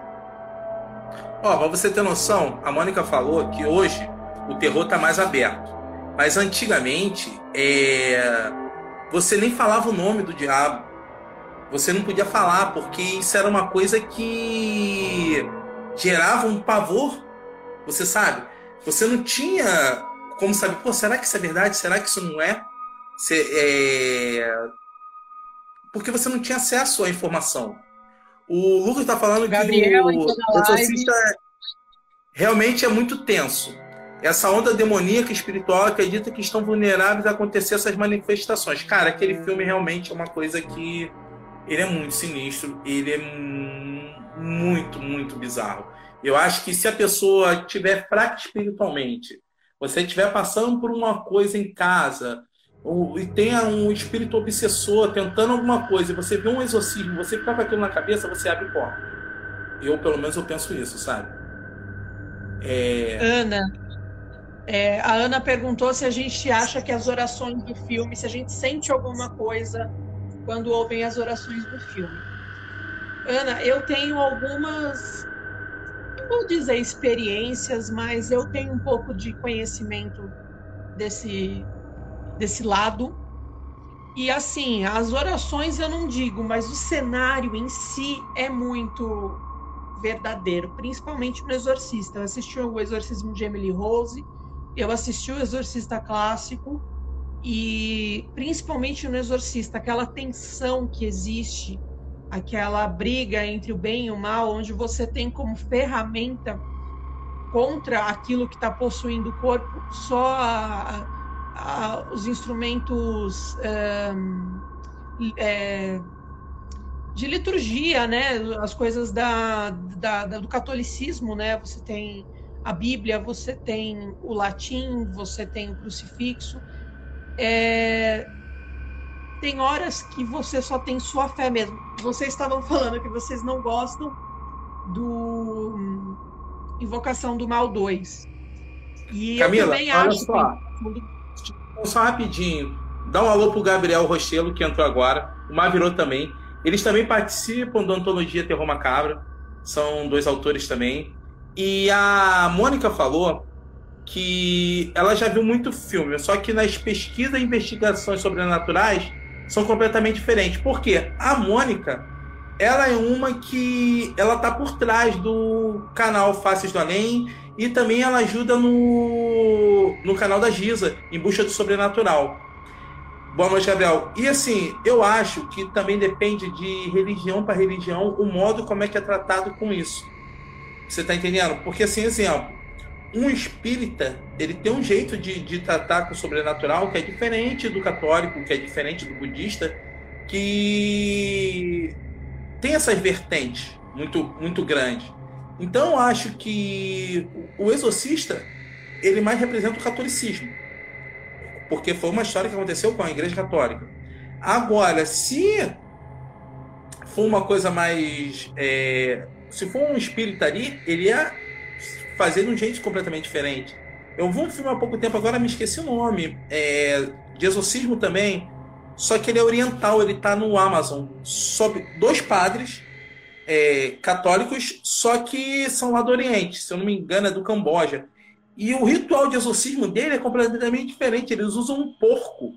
Ó, pra você ter noção, a Mônica falou que hoje o terror tá mais aberto. Mas antigamente, é... você nem falava o nome do diabo. Você não podia falar, porque isso era uma coisa que gerava um pavor. Você sabe? Você não tinha como saber, pô, será que isso é verdade? Será que isso não é? Você, é... Porque você não tinha acesso à informação. O Lucas está falando Gabriel, que o exorcista realmente é muito tenso. Essa onda demoníaca espiritual acredita que estão vulneráveis a acontecer essas manifestações. Cara, aquele filme realmente é uma coisa que ele é muito sinistro, ele é muito, muito bizarro. Eu acho que se a pessoa estiver fraca espiritualmente, você estiver passando por uma coisa em casa, e tenha um espírito obsessor tentando alguma coisa, e você vê um exorcismo, você fica com aquilo na cabeça, você abre porta. Eu, pelo menos, eu penso isso, sabe? É... Ana, é, a Ana perguntou se a gente acha que as orações do filme, se a gente sente alguma coisa quando ouvem as orações do filme. Ana, eu tenho algumas, não vou dizer experiências, mas eu tenho um pouco de conhecimento desse, desse lado. E assim, as orações eu não digo, mas o cenário em si é muito verdadeiro, principalmente no Exorcista. Eu assisti o Exorcismo de Emily Rose, eu assisti o Exorcista Clássico, e principalmente no Exorcista, aquela tensão que existe, aquela briga entre o bem e o mal, onde você tem como ferramenta contra aquilo que está possuindo o corpo só a, a, os instrumentos é, de liturgia, né? As coisas da, da, do catolicismo, né? Você tem a Bíblia, você tem o latim, você tem o crucifixo é, tem horas que você só tem sua fé mesmo. Vocês estavam falando que vocês não gostam do hum, Invocação do Mal 2. E Camila, eu também olha acho só. Que... Só rapidinho. Dá um alô pro Gabriel Rochelo, que entrou agora. O Mavirou também. Eles também participam do Antologia Terror Macabra. São dois autores também. E a Mônica falou que ela já viu muito filme, só que nas pesquisas e investigações sobrenaturais são completamente diferentes. Porque a Mônica, ela é uma que ela tá por trás do canal Faces do Além e também ela ajuda no, no canal da Giza, em busca do sobrenatural. Boa noite, Gabriel. E assim, eu acho que também depende de religião para religião o modo como é que é tratado com isso. Você tá entendendo? Porque assim, exemplo, um espírita ele tem um jeito de, de tratar com o sobrenatural que é diferente do católico, que é diferente do budista, que tem essas vertentes muito, muito grandes. Então acho que o exorcista ele mais representa o catolicismo, porque foi uma história que aconteceu com a Igreja Católica. Agora, se for uma coisa mais, é, se for um espírita ali, ele é fazer de um jeito completamente diferente. Eu vi um filme há pouco tempo, agora me esqueci o nome, é, de exorcismo também, só que ele é oriental, ele está no Amazon, sobre dois padres é, católicos, só que são lá do Oriente, se eu não me engano é do Camboja. E o ritual de exorcismo dele é completamente diferente, eles usam um porco.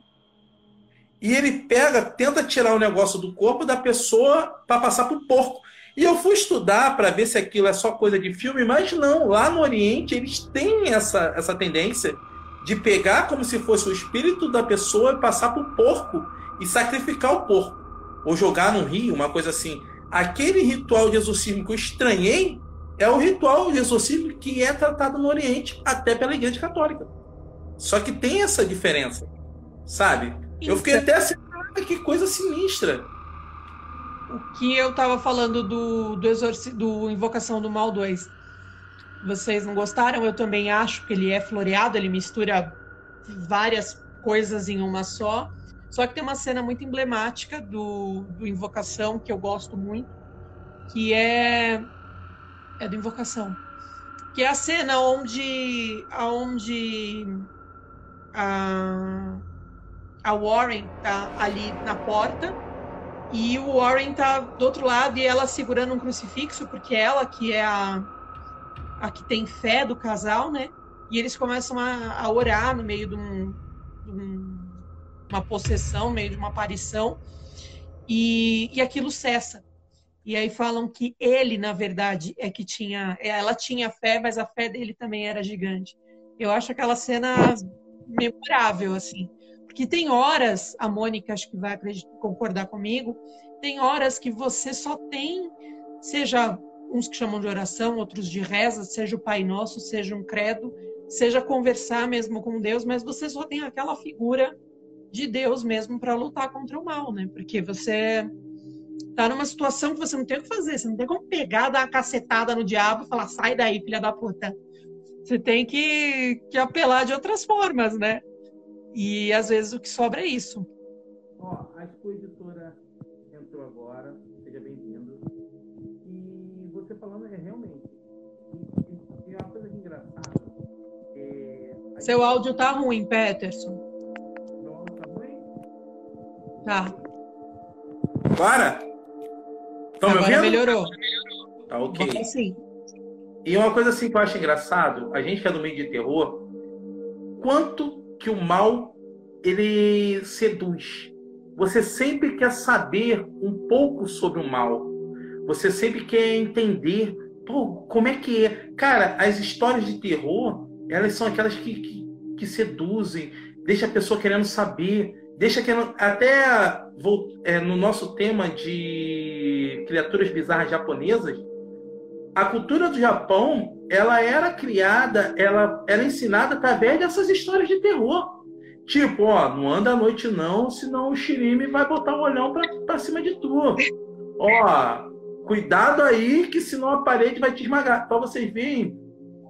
E ele pega, tenta tirar o negócio do corpo da pessoa para passar para o porco. E eu fui estudar para ver se aquilo é só coisa de filme, mas não. Lá no Oriente eles têm essa, essa tendência de pegar como se fosse o espírito da pessoa e passar para o porco e sacrificar o porco. ou jogar no rio, uma coisa assim. Aquele ritual de exorcismo que eu estranhei é o ritual de exorcismo que é tratado no Oriente, até pela Igreja Católica. Só que tem essa diferença, sabe? Eu fiquei até assim, ah, que coisa sinistra. O que eu tava falando do, do, exorci, do Invocação do Mal 2. Vocês não gostaram? Eu também acho que ele é floreado, ele mistura várias coisas em uma só. Só que tem uma cena muito emblemática do, do Invocação, que eu gosto muito, que é. É do Invocação. Que é a cena onde. onde a, a Warren tá ali na porta e o Warren tá do outro lado e ela segurando um crucifixo, porque ela que é a, a que tem fé do casal, né? E eles começam a, a orar no meio de, um, de um, uma possessão, no meio de uma aparição, e, e aquilo cessa. E aí falam que ele, na verdade, é que tinha. Ela tinha fé, mas a fé dele também era gigante. Eu acho aquela cena memorável, assim. Porque tem horas, a Mônica acho que vai concordar comigo, tem horas que você só tem, seja uns que chamam de oração, outros de reza, seja o Pai Nosso, seja um credo, seja conversar mesmo com Deus, mas você só tem aquela figura de Deus mesmo para lutar contra o mal, né? Porque você tá numa situação que você não tem o que fazer, você não tem como pegar, dar uma cacetada no diabo e falar, sai daí, filha da puta. Você tem que, que apelar de outras formas, né? E às vezes o que sobra é isso. Ó, a Expo Editora entrou agora, seja bem-vindo. E você falando é realmente. E, e uma coisa engraçada. É, Seu áudio tá ruim, Peterson. Meu áudio tá ruim? Tá. Agora? Estão me Agora ouvindo? melhorou. Tá ok. Sim. E uma coisa assim que eu acho engraçado, a gente que é do meio de terror, quanto que o mal ele seduz. Você sempre quer saber um pouco sobre o mal. Você sempre quer entender, pô, como é que é. Cara, as histórias de terror, elas são aquelas que, que, que seduzem, deixa a pessoa querendo saber, deixa querendo. Até vou, é, no nosso tema de criaturas bizarras japonesas, a cultura do Japão, ela era criada, ela era ensinada através dessas histórias de terror. Tipo, ó, não anda à noite não, senão o Shirime vai botar o olhão pra, pra cima de tu. Ó, cuidado aí, que senão a parede vai te esmagar. Pra vocês verem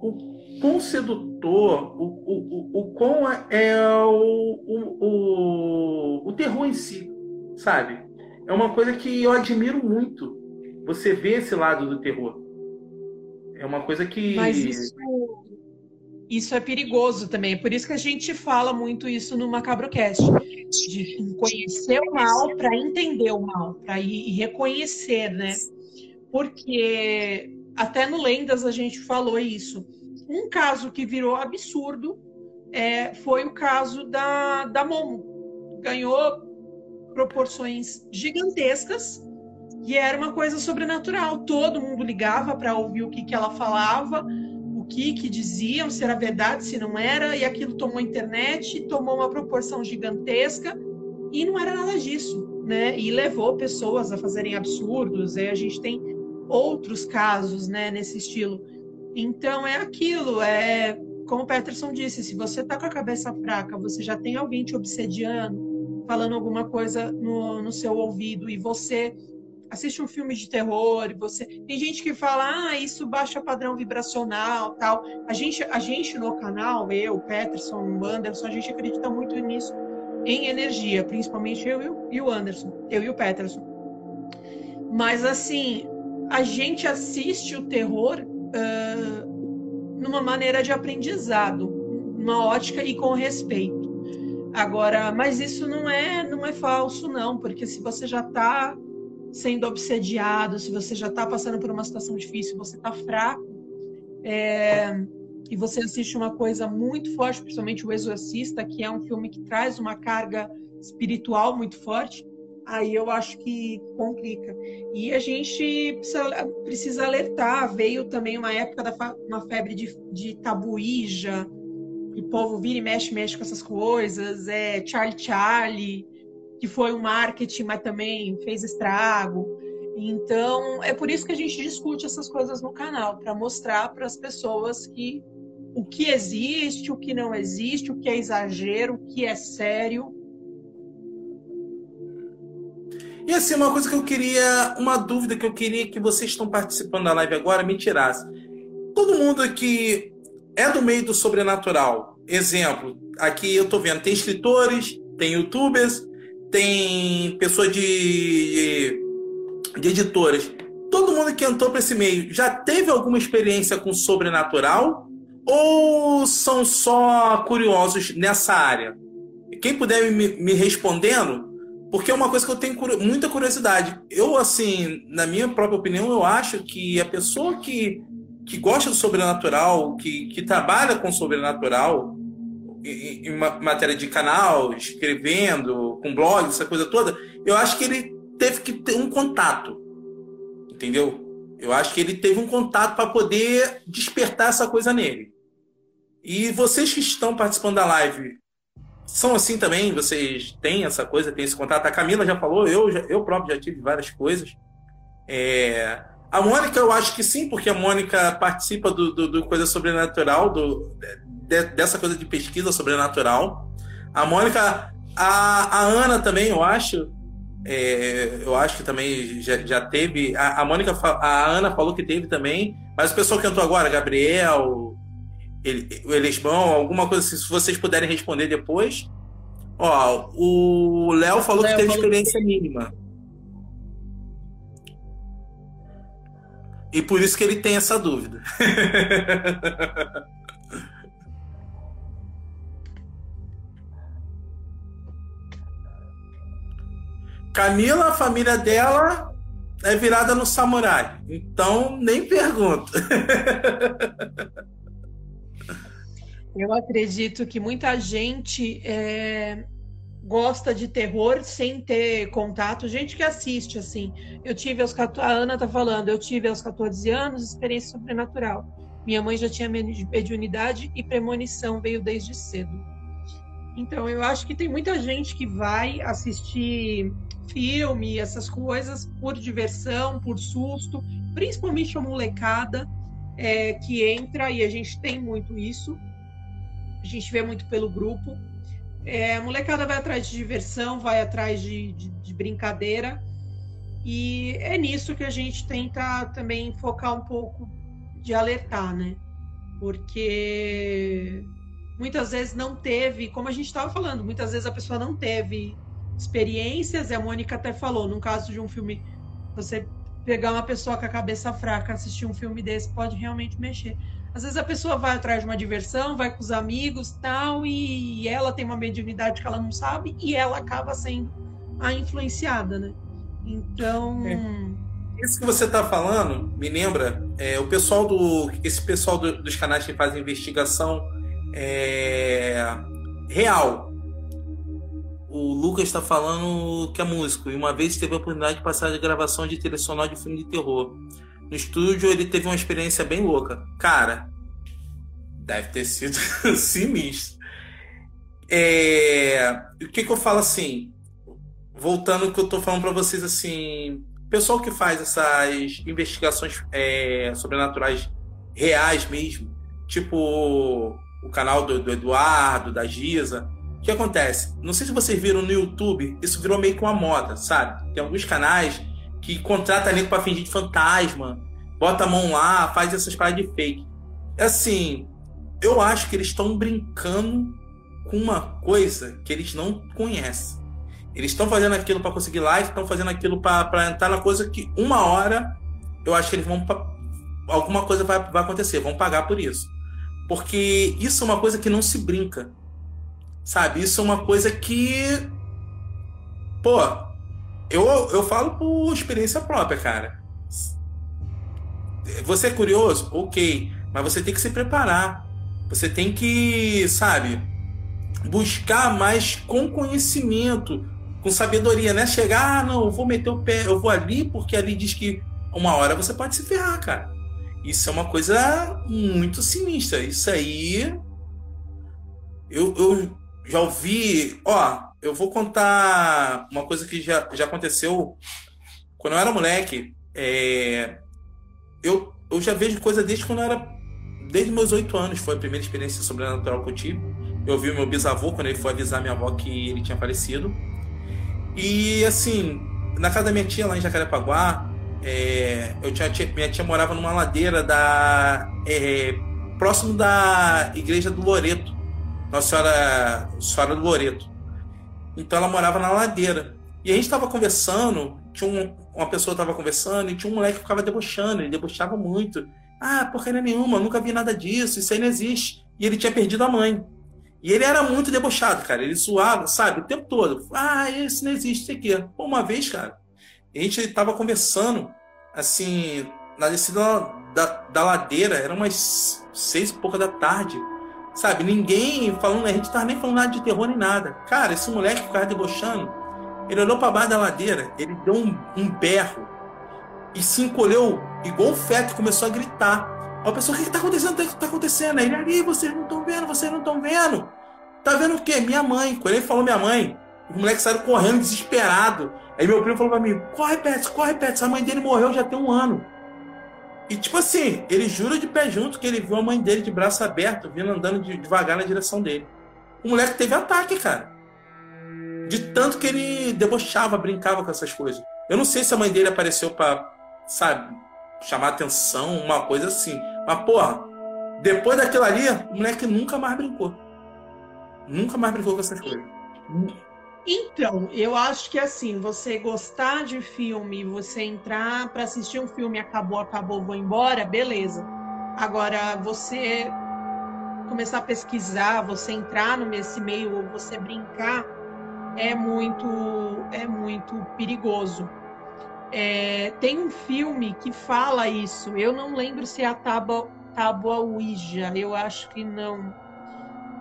o quão sedutor, o, o, o, o quão é o, o, o, o terror em si, sabe? É uma coisa que eu admiro muito. Você vê esse lado do terror. É uma coisa que. Mas isso, isso é perigoso também. É por isso que a gente fala muito isso no Macabrocast. De conhecer o mal para entender o mal, para ir reconhecer, né? Porque até no Lendas a gente falou isso. Um caso que virou absurdo é, foi o caso da, da Momo. Ganhou proporções gigantescas e era uma coisa sobrenatural. Todo mundo ligava para ouvir o que, que ela falava, o que, que diziam, se era verdade, se não era, e aquilo tomou internet, tomou uma proporção gigantesca, e não era nada disso, né? E levou pessoas a fazerem absurdos, e a gente tem outros casos, né, nesse estilo. Então é aquilo, é como o Peterson disse, se você tá com a cabeça fraca, você já tem alguém te obsediando, falando alguma coisa no, no seu ouvido, e você assiste um filme de terror, você tem gente que fala, ah, isso baixa padrão vibracional, tal. A gente, a gente no canal, eu, Peterson, o Anderson, a gente acredita muito nisso, em energia, principalmente eu e o Anderson, eu e o Peterson. Mas assim, a gente assiste o terror uh, numa maneira de aprendizado, numa ótica e com respeito. Agora, mas isso não é, não é falso não, porque se você já está sendo obsediado, se você já está passando por uma situação difícil, você está fraco, é, e você assiste uma coisa muito forte, principalmente o Exorcista, que é um filme que traz uma carga espiritual muito forte, aí eu acho que complica. E a gente precisa, precisa alertar. Veio também uma época da uma febre de, de tabuíja, o povo vira e mexe, mexe com essas coisas, é Charlie Charlie que foi um marketing, mas também fez estrago. Então, é por isso que a gente discute essas coisas no canal, para mostrar para as pessoas que o que existe, o que não existe, o que é exagero, o que é sério. E assim, uma coisa que eu queria, uma dúvida que eu queria que vocês estão participando da live agora me tirasse. Todo mundo aqui é do meio do sobrenatural. Exemplo, aqui eu estou vendo, tem escritores, tem youtubers, tem pessoas de, de editoras. Todo mundo que entrou para esse meio já teve alguma experiência com sobrenatural? Ou são só curiosos nessa área? Quem puder me, me respondendo, porque é uma coisa que eu tenho muita curiosidade. Eu, assim, na minha própria opinião, eu acho que a pessoa que, que gosta do sobrenatural, que, que trabalha com sobrenatural, em, matéria de canal, escrevendo, com blog, essa coisa toda, eu acho que ele teve que ter um contato. Entendeu? Eu acho que ele teve um contato para poder despertar essa coisa nele. E vocês que estão participando da live, são assim também? Vocês têm essa coisa, têm esse contato? A Camila já falou, eu, eu próprio já tive várias coisas. É... A Mônica, eu acho que sim, porque a Mônica participa do, do, do Coisa Sobrenatural, do, de, dessa coisa de pesquisa sobrenatural. A Mônica, a, a Ana também, eu acho. É, eu acho que também já, já teve. A, a Mônica, a Ana falou que teve também. Mas o pessoal que entrou agora, Gabriel, o Elisbão, alguma coisa assim, se vocês puderem responder depois. Ó, o Léo falou Léo que teve experiência mínima. E por isso que ele tem essa dúvida. Camila, a família dela é virada no samurai. Então, nem pergunto. Eu acredito que muita gente é, gosta de terror sem ter contato. Gente que assiste, assim. Eu tive aos 14, a Ana tá falando, eu tive aos 14 anos experiência sobrenatural. Minha mãe já tinha mediunidade e premonição, veio desde cedo. Então, eu acho que tem muita gente que vai assistir filme, essas coisas, por diversão, por susto, principalmente a molecada é, que entra, e a gente tem muito isso, a gente vê muito pelo grupo. É, a molecada vai atrás de diversão, vai atrás de, de, de brincadeira, e é nisso que a gente tenta também focar um pouco de alertar, né? Porque muitas vezes não teve, como a gente estava falando, muitas vezes a pessoa não teve experiências, e a Mônica até falou, no caso de um filme, você pegar uma pessoa com a cabeça fraca, assistir um filme desse, pode realmente mexer. Às vezes a pessoa vai atrás de uma diversão, vai com os amigos tal, e ela tem uma mediunidade que ela não sabe, e ela acaba sendo a influenciada, né? Então. É. Isso que você está falando me lembra é, o pessoal do. Esse pessoal do, dos canais que fazem investigação é, real o Lucas está falando que é músico e uma vez teve a oportunidade de passar de gravação de trilha sonora de filme de terror. No estúdio ele teve uma experiência bem louca. Cara, deve ter sido sinistro. É... O que, que eu falo assim? Voltando ao que eu estou falando para vocês assim, pessoal que faz essas investigações é, sobrenaturais reais mesmo, tipo o canal do, do Eduardo, da Giza, o que acontece? Não sei se vocês viram no YouTube, isso virou meio que uma moda, sabe? Tem alguns canais que contratam nego para fingir de fantasma, bota a mão lá, faz essas paradas de fake. Assim, eu acho que eles estão brincando com uma coisa que eles não conhecem. Eles estão fazendo aquilo para conseguir like, estão fazendo aquilo para entrar na coisa que uma hora eu acho que eles vão. Alguma coisa vai, vai acontecer, vão pagar por isso. Porque isso é uma coisa que não se brinca. Sabe? Isso é uma coisa que. Pô, eu, eu falo por experiência própria, cara. Você é curioso? Ok. Mas você tem que se preparar. Você tem que, sabe, buscar mais com conhecimento, com sabedoria, né? Chegar, ah, não, eu vou meter o pé, eu vou ali porque ali diz que uma hora você pode se ferrar, cara. Isso é uma coisa muito sinistra. Isso aí. Eu, eu já ouvi. Ó, eu vou contar uma coisa que já, já aconteceu quando eu era moleque. É, eu, eu já vejo coisa desde quando eu era. Desde meus oito anos, foi a primeira experiência sobrenatural que eu tive. Eu vi o meu bisavô quando ele foi avisar minha avó que ele tinha falecido. E assim, na casa da minha tia lá em Jacarepaguá, é, eu tinha, minha tia morava numa ladeira da é, próximo da igreja do Loreto, Nossa Senhora, Senhora do Loreto. Então ela morava na ladeira. E a gente estava conversando, tinha um, uma pessoa estava conversando e tinha um moleque que ficava debochando, ele debochava muito. Ah, porcaria nenhuma, nunca vi nada disso, isso aí não existe. E ele tinha perdido a mãe. E ele era muito debochado, cara. Ele suava, sabe, o tempo todo. Ah, isso não existe, isso aqui. Pô, uma vez, cara, a gente estava conversando, assim, na descida da, da ladeira, era umas seis e pouca da tarde. Sabe, ninguém falando, a gente tava nem falando nada de terror nem nada. Cara, esse moleque ficava debochando. Ele olhou para baixo da ladeira, ele deu um, um berro e se encolheu igual um feto, começou a gritar. A pessoa, o que, que tá acontecendo? O que, que tá acontecendo? Aí ele, ali, vocês não estão vendo, vocês não estão vendo. Tá vendo o quê? Minha mãe. Quando ele falou minha mãe, o moleque saiu correndo, desesperado. Aí meu primo falou pra mim: corre, Pets, corre, Pets. A mãe dele morreu já tem um ano. E tipo assim, ele jura de pé junto que ele viu a mãe dele de braço aberto, vindo andando de, devagar na direção dele. O moleque teve ataque, cara. De tanto que ele debochava, brincava com essas coisas. Eu não sei se a mãe dele apareceu pra, sabe, chamar atenção, uma coisa assim. Mas, porra, depois daquilo ali, o moleque nunca mais brincou. Nunca mais brincou com essas coisas. Então, eu acho que assim, você gostar de filme, você entrar para assistir um filme, acabou, acabou, vou embora, beleza. Agora, você começar a pesquisar, você entrar nesse meio, você brincar, é muito, é muito perigoso. É, tem um filme que fala isso. Eu não lembro se é a Tábua Ouija. Eu acho que não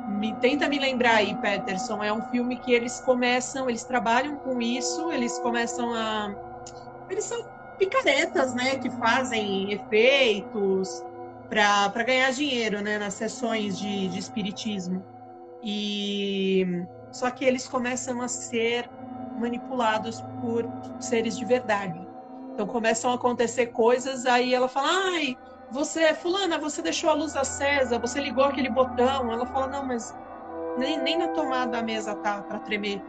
me, tenta me lembrar aí, Peterson. É um filme que eles começam, eles trabalham com isso, eles começam a. Eles são picaretas, né? Que fazem efeitos para ganhar dinheiro, né? Nas sessões de, de espiritismo. E só que eles começam a ser manipulados por seres de verdade. Então começam a acontecer coisas, aí ela fala, ai, você, fulana, você deixou a luz acesa, você ligou aquele botão. Ela fala, não, mas nem, nem na tomada a mesa tá para tremer.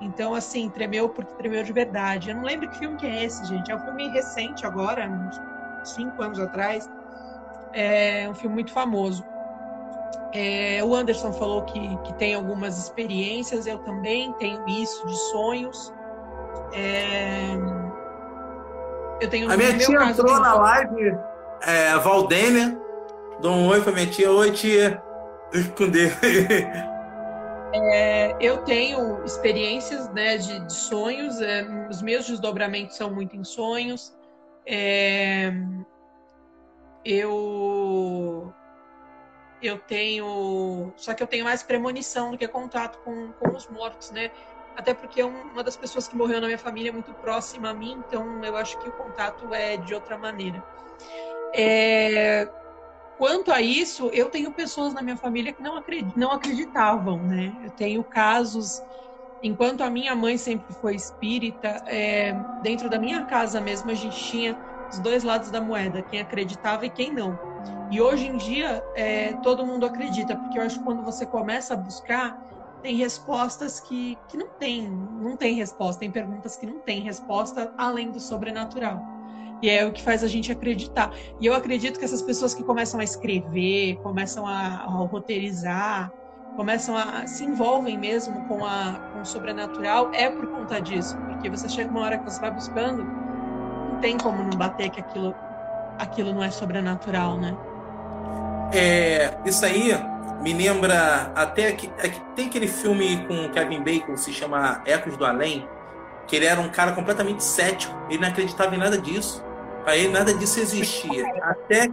Então, assim, tremeu porque tremeu de verdade. Eu não lembro que filme que é esse, gente. É um filme recente agora, uns cinco anos atrás. É um filme muito famoso. É, o Anderson falou que, que tem algumas experiências, eu também tenho isso de sonhos. É, eu tenho a minha tia entrou na live é, Valdênia. Dou um oi pra minha tia. Oi, tia. Esconder. É, eu tenho experiências né, de, de sonhos, é, os meus desdobramentos são muito em sonhos. É, eu eu tenho. Só que eu tenho mais premonição do que contato com, com os mortos, né? Até porque uma das pessoas que morreu na minha família é muito próxima a mim, então eu acho que o contato é de outra maneira. É, quanto a isso, eu tenho pessoas na minha família que não, acredit, não acreditavam, né? Eu tenho casos, enquanto a minha mãe sempre foi espírita, é, dentro da minha casa mesmo a gente tinha os dois lados da moeda, quem acreditava e quem não. E hoje em dia é, todo mundo acredita, porque eu acho que quando você começa a buscar, tem respostas que, que não tem, não tem resposta, tem perguntas que não tem resposta além do sobrenatural. E é o que faz a gente acreditar. E eu acredito que essas pessoas que começam a escrever, começam a, a roteirizar, começam a se envolvem mesmo com, a, com o sobrenatural, é por conta disso. Porque você chega uma hora que você vai buscando, não tem como não bater que aquilo, aquilo não é sobrenatural, né? É, isso aí me lembra até que, é tem aquele filme com Kevin Bacon se chama Ecos do Além, que ele era um cara completamente cético, ele não acreditava em nada disso. Para ele nada disso existia. Até,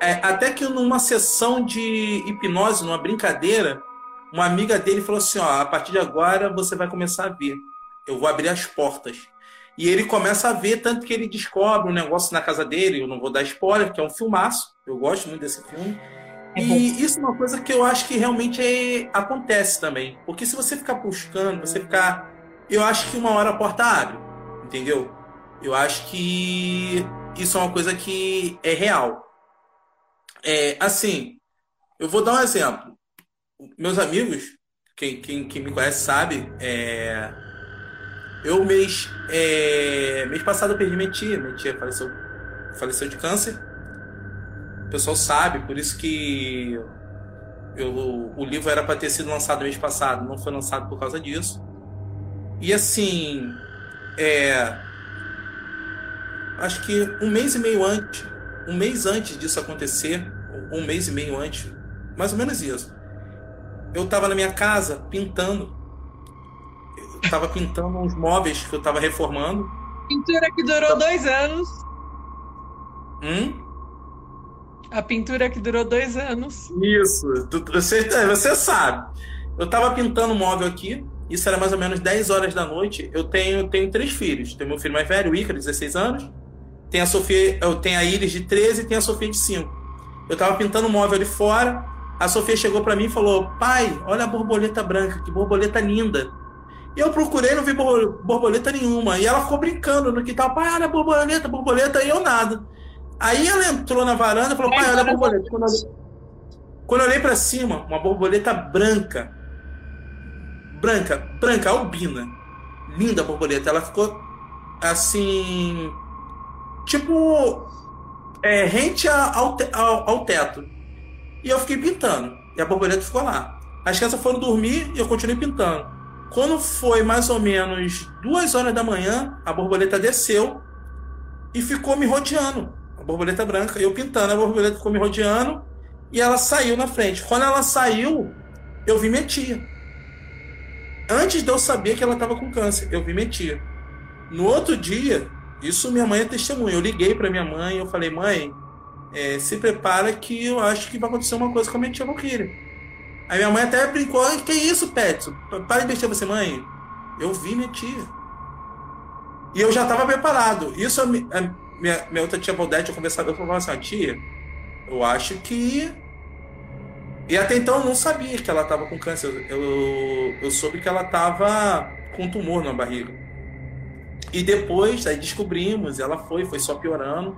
é, até que numa sessão de hipnose, numa brincadeira, uma amiga dele falou assim: ó, a partir de agora você vai começar a ver. Eu vou abrir as portas. E ele começa a ver, tanto que ele descobre um negócio na casa dele, eu não vou dar spoiler, que é um filmaço, eu gosto muito desse filme. É e isso é uma coisa que eu acho que realmente é, acontece também. Porque se você ficar buscando, você ficar. Eu acho que uma hora a porta abre. Entendeu? Eu acho que isso é uma coisa que é real. É, assim, eu vou dar um exemplo. Meus amigos, quem, quem, quem me conhece sabe, é, eu mês, é, mês passado eu perdi minha tia. Minha tia faleceu, faleceu de câncer. O pessoal sabe, por isso que eu, o livro era para ter sido lançado mês passado, não foi lançado por causa disso. E assim, é, acho que um mês e meio antes, um mês antes disso acontecer, um mês e meio antes, mais ou menos isso, eu estava na minha casa pintando. Eu estava pintando uns móveis que eu estava reformando. Pintura que durou então... dois anos. Hum? A pintura que durou dois anos. Isso, você, você sabe. Eu estava pintando um móvel aqui, isso era mais ou menos 10 horas da noite. Eu tenho, tenho três filhos. Tenho meu filho mais velho, o Ícaro, 16 anos. Tem a Sofia, eu tenho a Iris de 13 e tem a Sofia de 5. Eu estava pintando um móvel ali fora. A Sofia chegou para mim e falou: Pai, olha a borboleta branca, que borboleta linda. E eu procurei, não vi borboleta nenhuma. E ela ficou brincando no quintal: Pai, olha a borboleta, borboleta. E eu nada. Aí ela entrou na varanda e falou: Pai, olha a borboleta. Quando eu, olhei para cima, uma borboleta branca. Branca, branca, albina. Linda borboleta. Ela ficou assim. Tipo. É, rente ao, ao, ao teto. E eu fiquei pintando. E a borboleta ficou lá. As crianças foram dormir e eu continuei pintando. Quando foi mais ou menos duas horas da manhã, a borboleta desceu e ficou me rodeando. A borboleta branca, eu pintando, a borboleta ficou me rodeando e ela saiu na frente. Quando ela saiu, eu vi minha tia. Antes de eu saber que ela estava com câncer, eu vi minha tia. No outro dia, isso minha mãe é testemunha. Eu liguei para minha mãe, eu falei: "Mãe, é, se prepara que eu acho que vai acontecer uma coisa com a minha tia Valkyria. Aí minha mãe até brincou, que isso, Petson? Para de mexer você, mãe. Eu vi minha tia. E eu já estava preparado. Isso a minha, minha outra tia Valdete, eu conversava, eu falava assim, ah, tia, eu acho que. E até então eu não sabia que ela estava com câncer. Eu, eu soube que ela estava com um tumor na barriga. E depois, aí descobrimos, ela foi, foi só piorando.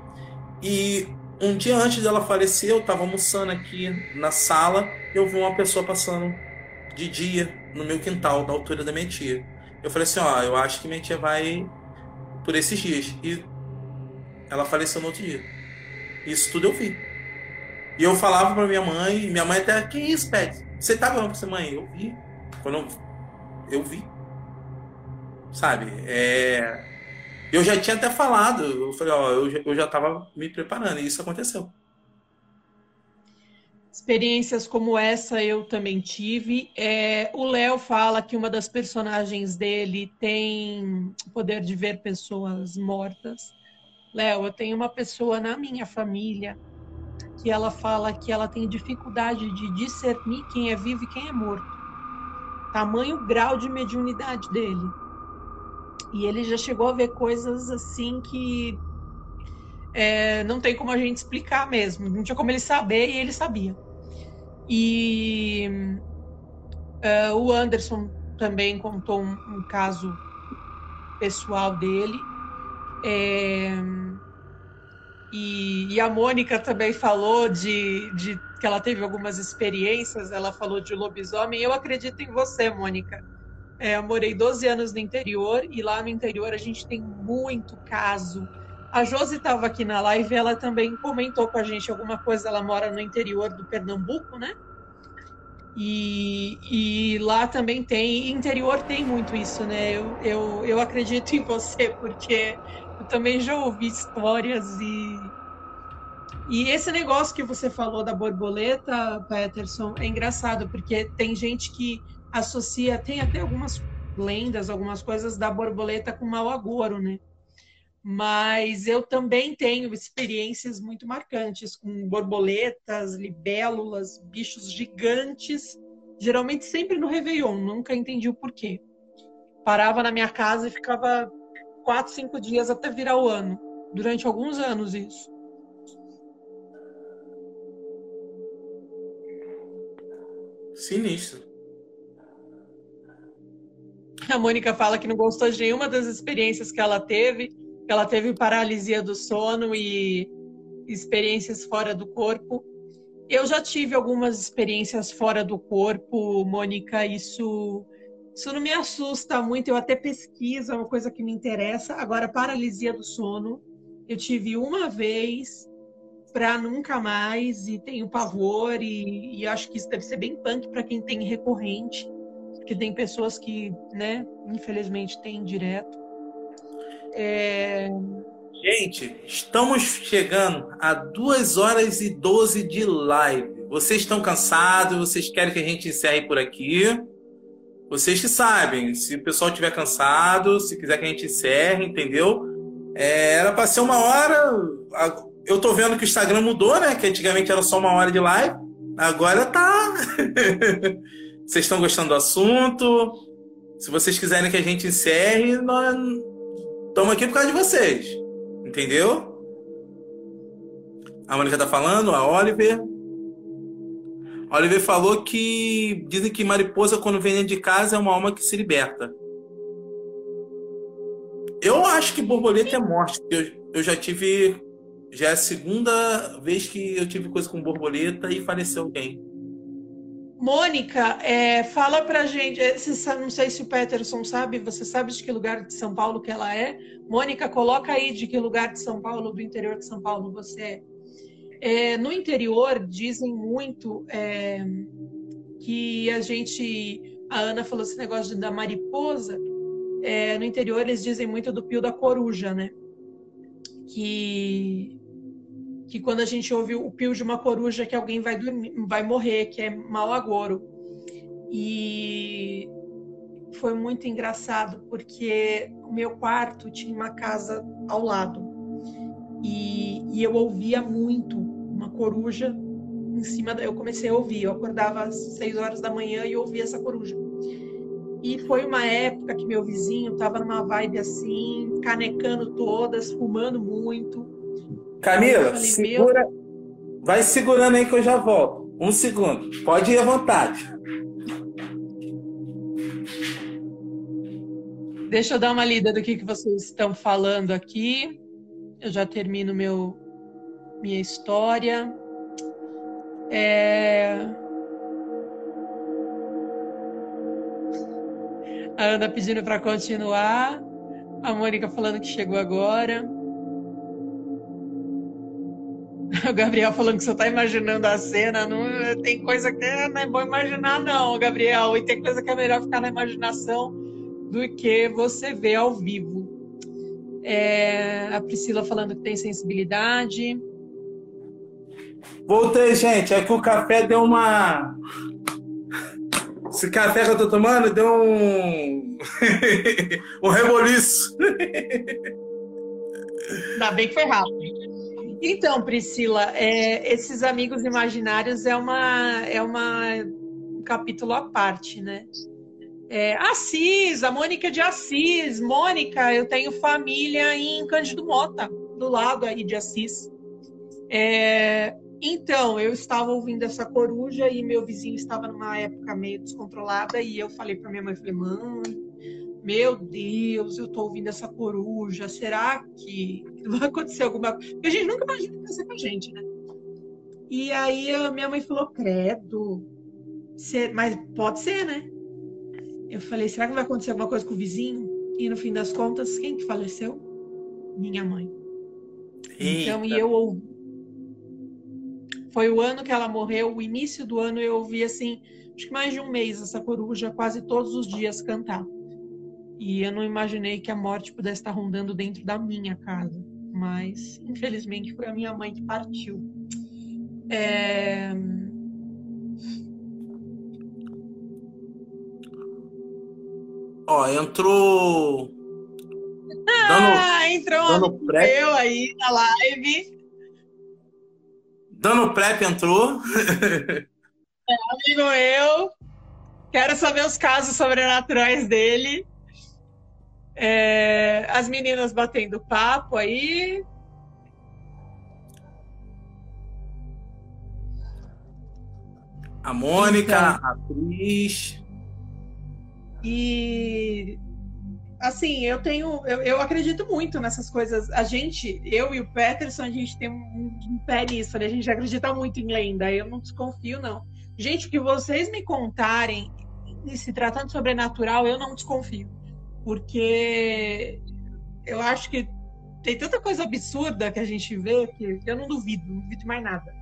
E um dia antes dela falecer, eu estava almoçando aqui na sala, eu vi uma pessoa passando de dia no meu quintal, da altura da minha tia. Eu falei assim, ó, eu acho que minha tia vai por esses dias. E ela faleceu no outro dia. Isso tudo eu vi. E eu falava para minha mãe, minha mãe até, que isso, Pet? Você tá falando pra você, mãe? Eu vi. Quando eu, eu vi. Sabe? É eu já tinha até falado, eu falei, ó, eu, já estava me preparando, e isso aconteceu. Experiências como essa eu também tive. É, o Léo fala que uma das personagens dele tem o poder de ver pessoas mortas. Léo, eu tenho uma pessoa na minha família que ela fala que ela tem dificuldade de discernir quem é vivo e quem é morto. Tamanho grau de mediunidade dele. E ele já chegou a ver coisas assim que é, não tem como a gente explicar mesmo. Não tinha como ele saber e ele sabia. E uh, o Anderson também contou um, um caso pessoal dele. É, e, e, a Mônica também falou de, de que ela teve algumas experiências. Ela falou de lobisomem. Eu acredito em você, Mônica é, eu morei 12 anos no interior e lá no interior a gente tem muito caso. A Josi estava aqui na live, ela também comentou com a gente alguma coisa. Ela mora no interior do Pernambuco, né? E, e lá também tem, interior tem muito isso, né? Eu, eu, eu acredito em você, porque eu também já ouvi histórias e. E esse negócio que você falou da borboleta, Peterson, é engraçado, porque tem gente que associa, tem até algumas lendas, algumas coisas da borboleta com mau agouro, né? Mas eu também tenho experiências muito marcantes com borboletas, libélulas, bichos gigantes, geralmente sempre no Réveillon, nunca entendi o porquê. Parava na minha casa e ficava quatro, cinco dias até virar o ano, durante alguns anos isso. Sinistro. A Mônica fala que não gostou de nenhuma das experiências que ela teve, que ela teve paralisia do sono e experiências fora do corpo. Eu já tive algumas experiências fora do corpo, Mônica, isso isso não me assusta muito, eu até pesquiso, é uma coisa que me interessa. Agora, paralisia do sono, eu tive uma vez para nunca mais e tenho pavor e, e, acho que isso deve ser bem punk para quem tem recorrente, porque tem pessoas que, né, infelizmente têm direto. É... Gente, estamos chegando a 2 horas e 12 de live. Vocês estão cansados? Vocês querem que a gente encerre por aqui? Vocês que sabem, se o pessoal estiver cansado, se quiser que a gente encerre, entendeu? É, era para ser uma hora. Eu tô vendo que o Instagram mudou, né? Que antigamente era só uma hora de live. Agora tá. vocês estão gostando do assunto? Se vocês quiserem que a gente encerre, nós estamos aqui por causa de vocês. Entendeu? A Mônica tá falando, a Oliver. Oliver falou que dizem que mariposa, quando vem dentro de casa, é uma alma que se liberta. Eu acho que borboleta é morte. Eu, eu já tive. Já é a segunda vez que eu tive coisa com borboleta e faleceu alguém. Mônica, é, fala pra gente. É, não sei se o Peterson sabe, você sabe de que lugar de São Paulo que ela é? Mônica, coloca aí de que lugar de São Paulo, do interior de São Paulo você é. É, no interior, dizem muito é, que a gente. A Ana falou esse negócio da mariposa. É, no interior, eles dizem muito do pio da coruja, né? Que, que quando a gente ouve o pio de uma coruja, que alguém vai, dormir, vai morrer, que é mau agouro. E foi muito engraçado, porque o meu quarto tinha uma casa ao lado. E, e eu ouvia muito uma coruja em cima. Da, eu comecei a ouvir. Eu acordava às seis horas da manhã e ouvia essa coruja. E foi uma época que meu vizinho estava numa vibe assim, canecando todas, fumando muito. Camila, falei, segura. Meu... Vai segurando aí que eu já volto. Um segundo. Pode ir à vontade. Deixa eu dar uma lida do que, que vocês estão falando aqui. Eu já termino meu, minha história. É... A Ana pedindo para continuar. A Mônica falando que chegou agora. O Gabriel falando que você está imaginando a cena. Não, tem coisa que não é bom imaginar, não, Gabriel. E tem coisa que é melhor ficar na imaginação do que você ver ao vivo. É, a Priscila falando que tem sensibilidade. Voltei, gente. É que o café deu uma. Esse café que eu tô tomando deu um. um reboliço. Ainda bem que foi rápido. Então, Priscila, é, esses amigos imaginários é uma é uma um capítulo à parte, né? É, Assis, a Mônica de Assis. Mônica, eu tenho família em Cândido Mota, do lado aí de Assis. É, então, eu estava ouvindo essa coruja e meu vizinho estava numa época meio descontrolada e eu falei para minha mãe, falei, mãe, meu Deus, eu estou ouvindo essa coruja, será que vai acontecer alguma coisa? Porque a gente nunca imagina que vai ser com a gente, né? E aí a minha mãe falou, credo, mas pode ser, né? Eu falei, será que vai acontecer alguma coisa com o vizinho? E no fim das contas, quem que faleceu? Minha mãe. Eita. Então, e eu ouvi foi o ano que ela morreu, o início do ano eu ouvi assim, acho que mais de um mês essa coruja quase todos os dias cantar. E eu não imaginei que a morte pudesse estar rondando dentro da minha casa. Mas, infelizmente, foi a minha mãe que partiu. É... Ó, entrou. Ah, entrou dando pré... eu aí na live. Dano Prep entrou. É, amigo eu. Quero saber os casos sobrenaturais dele. É, as meninas batendo papo aí. A Mônica, Então. a Cris. E assim, eu tenho, eu, eu acredito muito nessas coisas. A gente, eu e o Peterson, a gente tem um, um pé nisso, né? A gente acredita muito em lenda. Eu não desconfio, não. Gente, o que vocês me contarem, e se tratando de sobrenatural, eu não desconfio. Porque eu acho que tem tanta coisa absurda que a gente vê que eu não duvido, não duvido mais nada.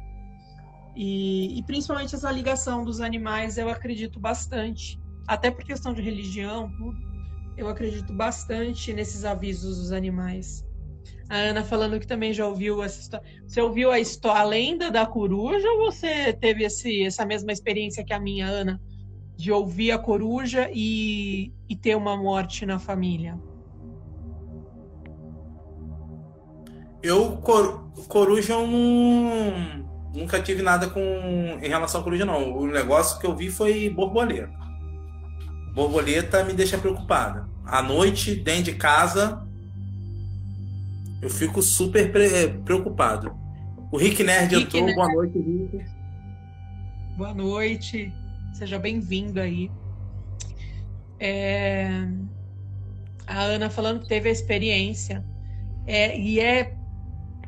E, e principalmente essa ligação dos animais, eu acredito bastante. Até por questão de religião. Eu acredito bastante nesses avisos dos animais. A Ana falando que também já ouviu essa história. Você ouviu a, história, a lenda da coruja ou você teve esse, essa mesma experiência que a minha, Ana? De ouvir a coruja e, e ter uma morte na família? Eu, cor, coruja, eu não, nunca tive nada com em relação à coruja, não. O negócio que eu vi foi borboleta. Borboleta me deixa preocupada. À noite, dentro de casa, eu fico super pre- preocupado. O Rick Nerd Rick entrou. Nerd. Boa noite, Rick. Boa noite, seja bem-vindo aí. É, A Ana falando que teve a experiência. É, e é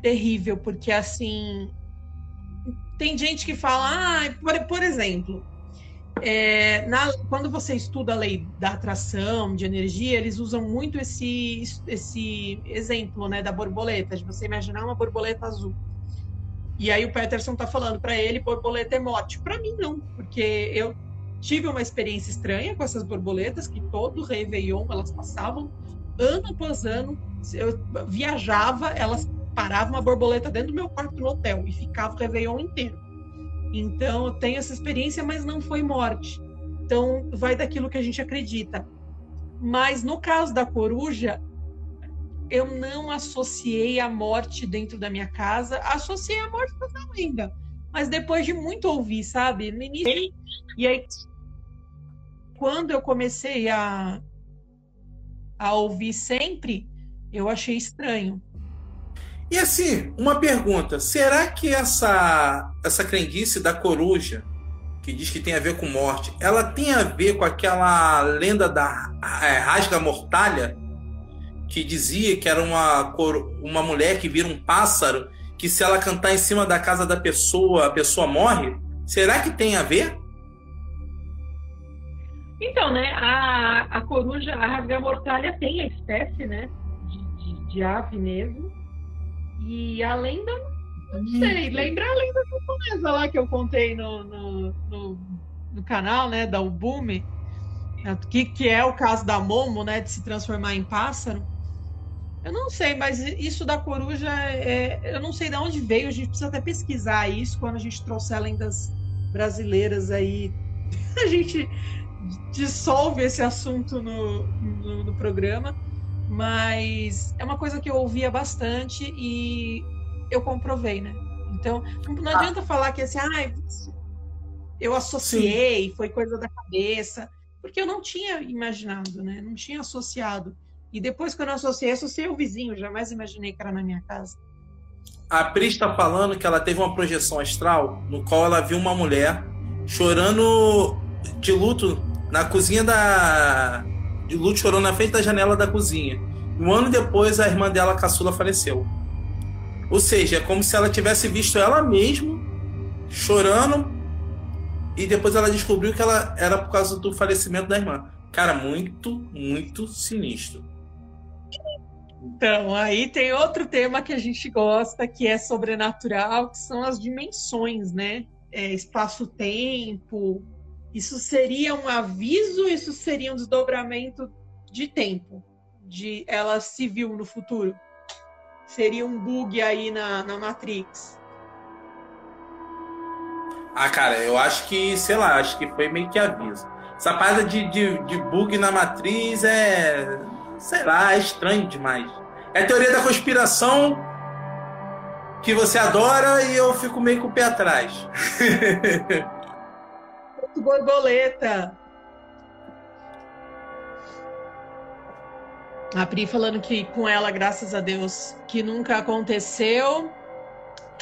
terrível, porque assim. Tem gente que fala, ah, por, por exemplo, é, na- quando você estuda a lei da atração, de energia, eles usam muito esse, esse exemplo né, da borboleta, de você imaginar uma borboleta azul. E aí o Peterson tá falando para ele, borboleta é morte. Para mim não, porque eu tive uma experiência estranha com essas borboletas que todo Réveillon elas passavam ano após ano. Eu viajava, elas paravam uma borboleta dentro do meu quarto no hotel e ficava o Réveillon inteiro. Então eu tenho essa experiência, mas não foi morte. Então vai daquilo que a gente acredita. Mas no caso da coruja, eu não associei a morte dentro da minha casa, associei a morte com a lenda. Mas depois de muito ouvir, sabe? No início. E aí, quando eu comecei a, a ouvir sempre, eu achei estranho. E assim, uma pergunta: será que essa essa crendice da coruja, que diz que tem a ver com morte, ela tem a ver com aquela lenda da é, rasga mortalha, que dizia que era uma uma mulher que vira um pássaro, que se ela cantar em cima da casa da pessoa, a pessoa morre? Será que tem a ver? Então, né, a, a coruja, a rasga-mortalha tem a espécie, né, de, de, de ave mesmo. E a lenda, não sei, lembra a lenda japonesa lá que eu contei no, no, no, no canal, né, da Ubume, que, que é o caso da Momo, né, de se transformar em pássaro. Eu não sei, mas isso da coruja, é, eu não sei de onde veio, a gente precisa até pesquisar isso quando a gente trouxer lendas brasileiras aí. A gente dissolve esse assunto no, no, no programa, mas é uma coisa que eu ouvia bastante e eu comprovei, né? Então, não Ah. adianta falar que assim, ah, eu associei, foi coisa da cabeça, porque eu não tinha imaginado, né? Não tinha associado. E depois que eu não associei, associei o vizinho, jamais imaginei que era na minha casa. A Pri está falando que ela teve uma projeção astral no qual ela viu uma mulher chorando de luto na cozinha da. De luto chorando na frente da janela da cozinha. Um ano depois, a irmã dela, a caçula, faleceu. Ou seja, é como se ela tivesse visto ela mesma chorando e depois ela descobriu que ela era por causa do falecimento da irmã. Cara, muito, muito sinistro. Então, aí tem outro tema que a gente gosta, que é sobrenatural, que são as dimensões, né? É, Espaço-tempo. Isso seria um aviso, isso seria um desdobramento de tempo, de ela se viu no futuro. Seria um bug aí na, na Matrix. Ah, cara, eu acho que, sei lá, acho que foi meio que aviso. Essa parada de, de, de bug na matriz é. Sei lá, é estranho demais. É a teoria da conspiração que você adora e eu fico meio com o pé atrás. Borboleta. A Pri falando que com ela, graças a Deus, que nunca aconteceu.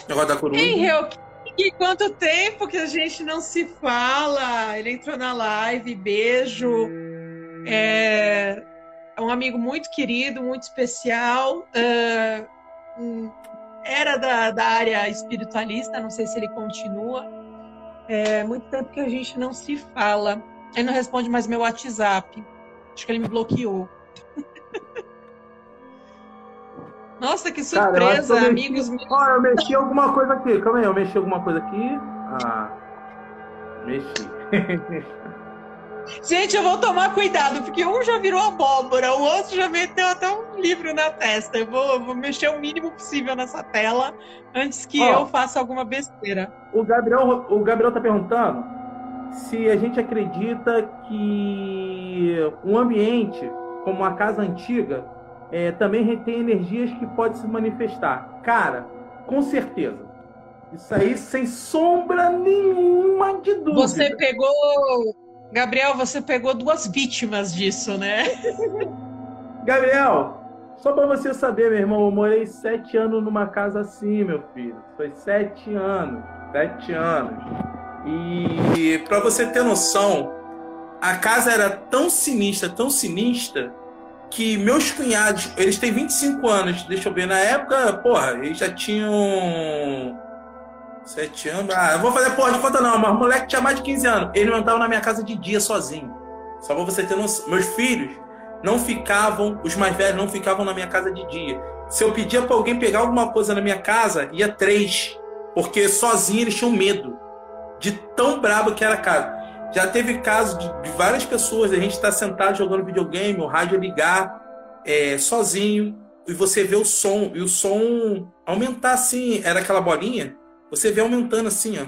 Negócio da coruja. Henrique, quanto tempo que a gente não se fala? Ele entrou na live, beijo. É um amigo muito querido, muito especial. Uh, era da, da área espiritualista, não sei se ele continua. É muito tempo que a gente não se fala. Ele não responde mais meu WhatsApp. Acho que ele me bloqueou. Nossa, que surpresa, Cara, eu amigos. Mexi... Ó, eu mexi alguma coisa aqui. Calma aí, eu mexi alguma coisa aqui. Ah, mexi. Gente, eu vou tomar cuidado, porque um já virou abóbora, o outro já meteu até um livro na testa. Eu vou, vou mexer o mínimo possível nessa tela antes que eu faça alguma besteira. O Gabriel, o Gabriel tá perguntando se a gente acredita que um ambiente como a casa antiga é, também retém energias que podem se manifestar. Cara, com certeza. Isso aí sem sombra nenhuma de dúvida. Você pegou Gabriel, você pegou duas vítimas disso, né? Gabriel, só para você saber, meu irmão, eu morei sete anos numa casa assim, meu filho. Foi sete anos. Sete anos. E para você ter noção, a casa era tão sinistra, tão sinistra, que meus cunhados, eles têm 25 anos, deixa eu ver, na época, porra, eles já tinham Sete anos. Ah, eu vou fazer porra de conta não, mas o moleque tinha mais de 15 anos. Ele não estava na minha casa de dia sozinho. Só pra você ter noção. Meus filhos não ficavam, os mais velhos não ficavam na minha casa de dia. Se eu pedia para alguém pegar alguma coisa na minha casa, ia três. Porque sozinho eles tinham medo. De tão brabo que era a casa. Já teve caso de, de várias pessoas, a gente está sentado jogando videogame, o rádio ligar, é, sozinho, e você vê o som, e o som aumentar assim, era aquela bolinha, você vê aumentando assim, ó. O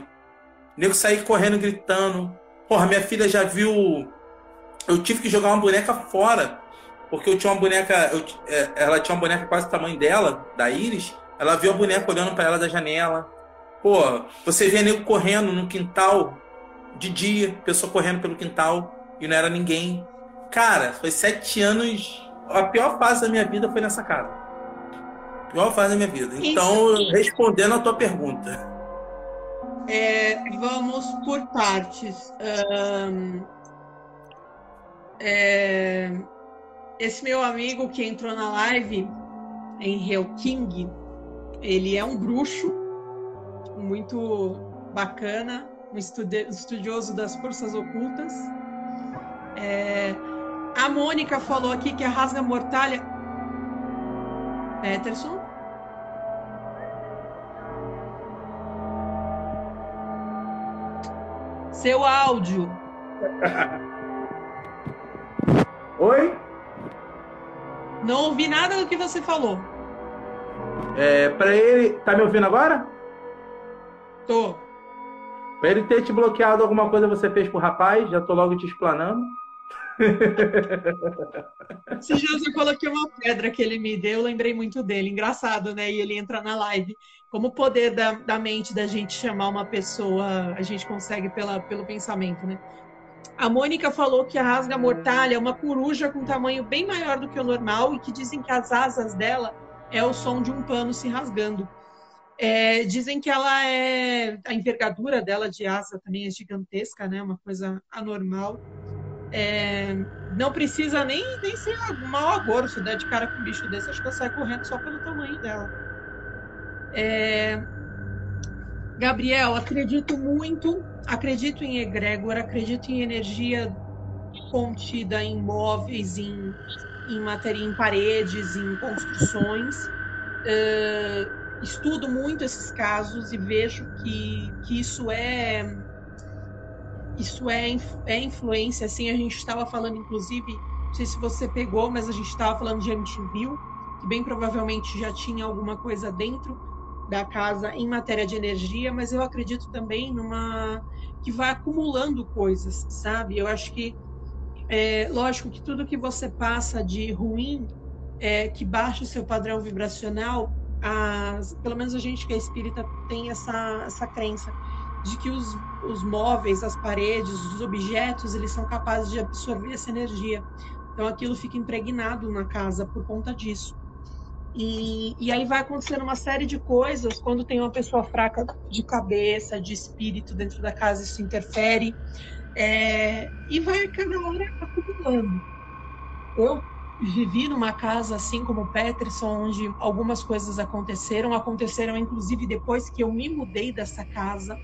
nego sair correndo, gritando. Porra, minha filha já viu. Eu tive que jogar uma boneca fora. Porque eu tinha uma boneca. Eu... É, ela tinha uma boneca quase do tamanho dela, da Iris. Ela viu a boneca olhando para ela da janela. Pô, você vê nego correndo no quintal de dia, pessoa correndo pelo quintal e não era ninguém. Cara, foi sete anos. A pior fase da minha vida foi nessa casa. A pior fase da minha vida. Então, respondendo a tua pergunta. É, vamos por partes. Um, é, esse meu amigo que entrou na live, Henriel King, ele é um bruxo muito bacana, um estudioso das forças ocultas. É, a Mônica falou aqui que a rasga mortalha. Peterson? Seu áudio. Oi? Não ouvi nada do que você falou. É, para ele, tá me ouvindo agora? Tô. Para ele ter te bloqueado alguma coisa você fez pro rapaz, já tô logo te explanando. Se dias eu coloquei uma pedra que ele me deu, eu lembrei muito dele. Engraçado, né? E ele entra na live. Como o poder da, da mente da gente chamar uma pessoa, a gente consegue pela, pelo pensamento, né? A Mônica falou que a rasga mortalha é uma coruja com tamanho bem maior do que o normal e que dizem que as asas dela é o som de um pano se rasgando. É, dizem que ela é. A envergadura dela de asa também é gigantesca, né? Uma coisa anormal. É, não precisa nem, nem ser mau agouro se der de cara com um bicho desse, acho que ela sai correndo só pelo tamanho dela. É, Gabriel, acredito muito, acredito em egrégora, acredito em energia contida em móveis, em, em matéria, em paredes, em construções. É, estudo muito esses casos e vejo que, que isso é isso é, é influência, assim, a gente estava falando, inclusive, não sei se você pegou, mas a gente estava falando de Amityville, que bem provavelmente já tinha alguma coisa dentro da casa em matéria de energia, mas eu acredito também numa que vai acumulando coisas, sabe? Eu acho que é lógico que tudo que você passa de ruim, é, que baixa o seu padrão vibracional, as, pelo menos a gente que é espírita tem essa, essa crença de que os, os móveis, as paredes, os objetos, eles são capazes de absorver essa energia. Então aquilo fica impregnado na casa por conta disso. E, e aí vai acontecendo uma série de coisas quando tem uma pessoa fraca de cabeça, de espírito dentro da casa, isso interfere. É, e vai cada hora acumulando. Eu vivi numa casa assim como o Peterson, onde algumas coisas aconteceram, aconteceram inclusive depois que eu me mudei dessa casa.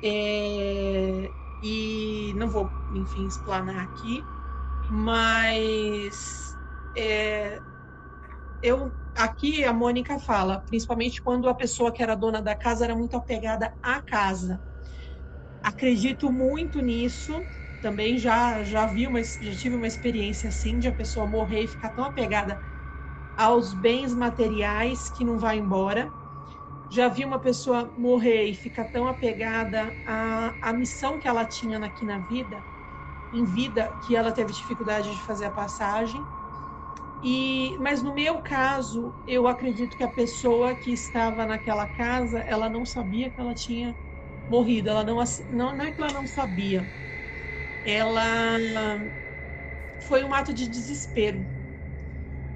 É, e não vou, enfim, explanar aqui, mas é, eu aqui a Mônica fala, principalmente quando a pessoa que era dona da casa era muito apegada à casa. Acredito muito nisso. Também já já vi uma, já tive uma experiência assim de a pessoa morrer e ficar tão apegada aos bens materiais que não vai embora. Já vi uma pessoa morrer e ficar tão apegada à, à missão que ela tinha aqui na vida, em vida, que ela teve dificuldade de fazer a passagem e, mas no meu caso, eu acredito que a pessoa que estava naquela casa, ela não sabia que ela tinha morrido. Ela não, não, não é que ela não sabia. Ela foi um ato de desespero.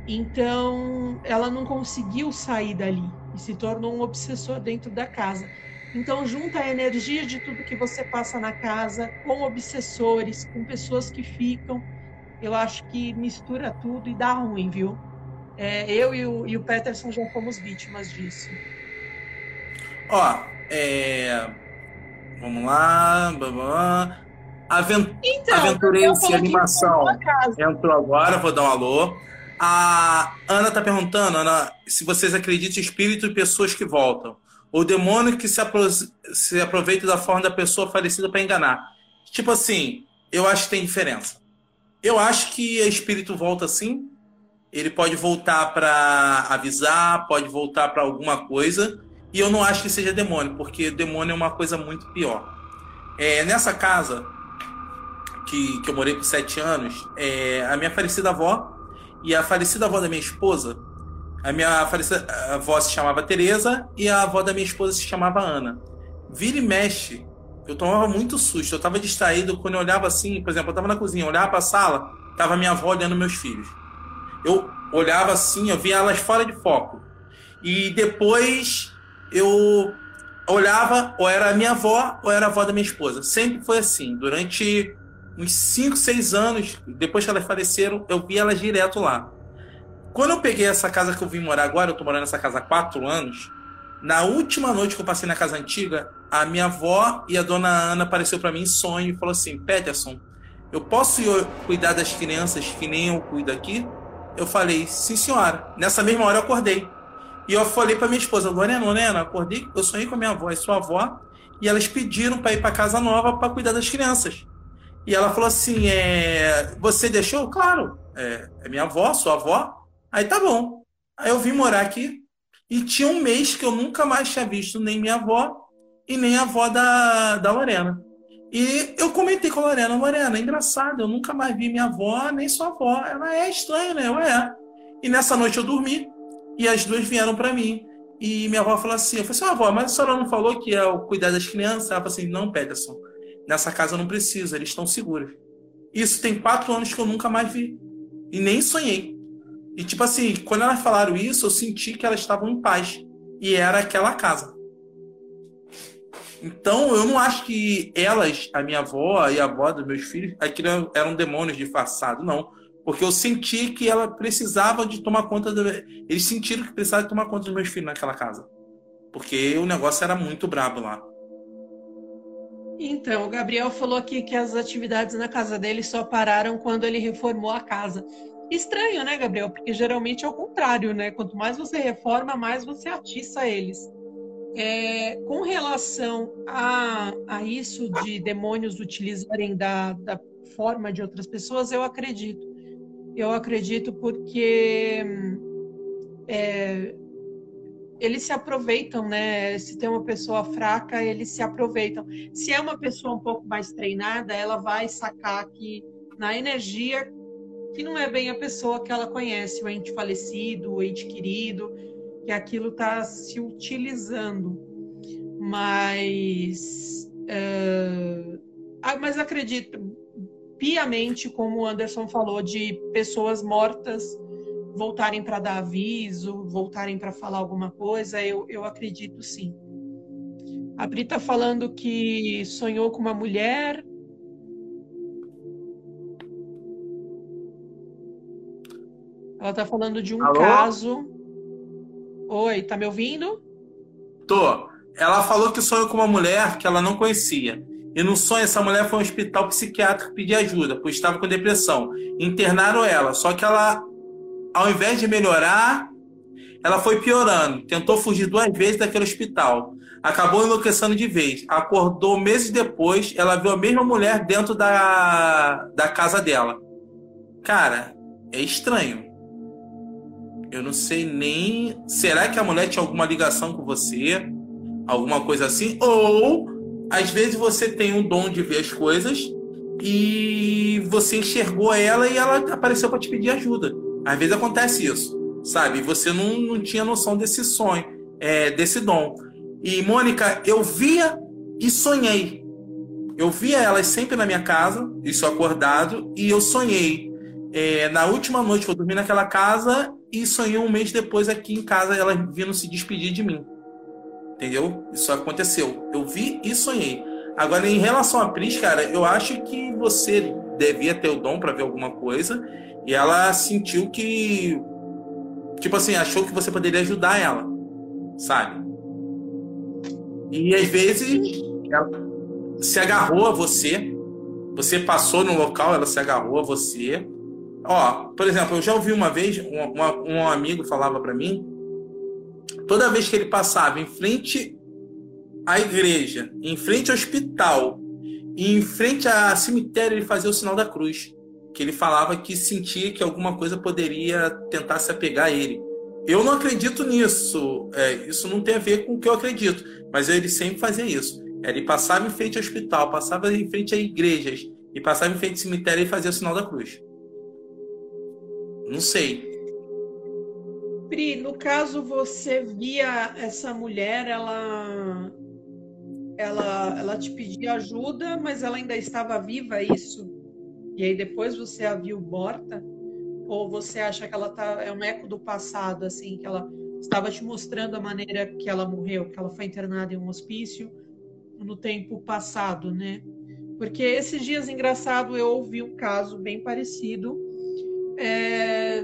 Então, ela não conseguiu sair dali e se tornou um obsessor dentro da casa. Então, junta a energia de tudo que você passa na casa com obsessores, com pessoas que ficam eu acho que mistura tudo e dá ruim, viu? É, eu e o, e o Peterson já fomos vítimas disso. Ó, é... vamos lá. Blá, Avent... Então, Aventurense Animação entrou agora, vou dar um alô. A Ana tá perguntando, Ana, se vocês acreditam em espírito e pessoas que voltam. O demônio que se, apro... se aproveita da forma da pessoa falecida para enganar. Tipo assim, eu acho que tem diferença. Eu acho que o espírito volta sim. Ele pode voltar para avisar, pode voltar para alguma coisa. E eu não acho que seja demônio, porque demônio é uma coisa muito pior. É, nessa casa que, que eu morei por sete anos, é, a minha falecida avó e a falecida avó da minha esposa, a minha falecida avó se chamava Teresa e a avó da minha esposa se chamava Ana. Vira e mexe, eu tomava muito susto. Eu estava distraído quando eu olhava assim, por exemplo, eu estava na cozinha, eu olhava para a sala, tava minha avó olhando meus filhos. Eu olhava assim, eu via elas fora de foco. E depois eu olhava, ou era a minha avó, ou era a avó da minha esposa. Sempre foi assim. Durante uns 5, 6 anos, depois que elas faleceram, eu via elas direto lá. Quando eu peguei essa casa que eu vim morar agora, eu tô morando nessa casa há 4 anos, na última noite que eu passei na casa antiga, a minha avó e a dona Ana apareceu para mim em sonho e falou assim: Peterson, eu posso ir cuidar das crianças que nem eu cuido aqui? Eu falei: sim, senhora. Nessa mesma hora eu acordei. E eu falei para minha esposa: Lorena, Lorena, acordei, eu sonhei com a minha avó e sua avó, e elas pediram para ir para casa nova para cuidar das crianças. E ela falou assim: é, você deixou? Claro, é, é minha avó, sua avó. Aí tá bom. Aí eu vim morar aqui, e tinha um mês que eu nunca mais tinha visto nem minha avó e nem a avó da, da Lorena. E eu comentei com a Lorena, Lorena, é engraçado, eu nunca mais vi minha avó nem sua avó. Ela é estranho, né? Eu é. E nessa noite eu dormi e as duas vieram para mim. E minha avó falou assim: eu falei assim, avó, mas a senhora não falou que é o cuidar das crianças? Ela falou assim: não, Peterson, nessa casa não preciso, eles estão seguros. Isso tem quatro anos que eu nunca mais vi. E nem sonhei. E, tipo assim, quando elas falaram isso, eu senti que elas estavam em paz. E era aquela casa. Então, eu não acho que elas, a minha avó e a avó dos meus filhos, aquilo eram demônios disfarçados, não. Porque eu senti que ela precisava de tomar conta. Do... Eles sentiram que precisavam de tomar conta dos meus filhos naquela casa. Porque o negócio era muito brabo lá. Então, o Gabriel falou aqui que as atividades na casa dele só pararam quando ele reformou a casa. Estranho, né, Gabriel? Porque geralmente é o contrário, né? Quanto mais você reforma, mais você atiça eles. É, com relação a, a isso de demônios utilizarem da, da forma de outras pessoas, eu acredito. Eu acredito porque é, eles se aproveitam, né? Se tem uma pessoa fraca, eles se aproveitam. Se é uma pessoa um pouco mais treinada, ela vai sacar que na energia que não é bem a pessoa que ela conhece, o ente falecido, o ente querido, que aquilo está se utilizando. Mas, uh, mas acredito piamente, como o Anderson falou, de pessoas mortas voltarem para dar aviso, voltarem para falar alguma coisa, eu, eu acredito sim. A Pri está falando que sonhou com uma mulher. Ela está falando de um Alô? caso. Oi, tá me ouvindo? Tô. Ela falou que sonhou com uma mulher que ela não conhecia. E no sonho, essa mulher foi a um hospital psiquiátrico pedir ajuda, pois estava com depressão. Internaram ela, só que ela, ao invés de melhorar, ela foi piorando. Tentou fugir duas vezes daquele hospital. Acabou enlouquecendo de vez. Acordou meses depois, ela viu a mesma mulher dentro da, da casa dela. Cara, é estranho. Eu não sei nem. Será que a mulher tinha alguma ligação com você? Alguma coisa assim? Ou às vezes você tem um dom de ver as coisas e você enxergou ela e ela apareceu para te pedir ajuda. Às vezes acontece isso, sabe? Você não, não tinha noção desse sonho, é, desse dom. E Mônica, eu via e sonhei. Eu via elas sempre na minha casa, isso acordado, e eu sonhei. É, na última noite eu dormi naquela casa e sonhei um mês depois aqui em casa elas vindo se despedir de mim. Entendeu? Isso aconteceu. Eu vi e sonhei. Agora, em relação a Pris, cara, eu acho que você devia ter o dom para ver alguma coisa e ela sentiu que. Tipo assim, achou que você poderia ajudar ela. Sabe? E às vezes ela se agarrou a você. Você passou no local, ela se agarrou a você. Ó, por exemplo, eu já ouvi uma vez, um, um amigo falava para mim toda vez que ele passava em frente à igreja, em frente ao hospital em frente a cemitério, ele fazia o sinal da cruz. Que ele falava que sentia que alguma coisa poderia tentar se apegar a ele. Eu não acredito nisso. É, isso não tem a ver com o que eu acredito. Mas ele sempre fazia isso. Ele passava em frente ao hospital, passava em frente a igrejas e passava em frente ao cemitério e fazia o sinal da cruz. Não sei. Pri, no caso você via essa mulher, ela ela ela te pedia ajuda, mas ela ainda estava viva, é isso? E aí depois você a viu morta? Ou você acha que ela tá é um eco do passado assim, que ela estava te mostrando a maneira que ela morreu, que ela foi internada em um hospício no tempo passado, né? Porque esses dias engraçado eu ouvi um caso bem parecido. É,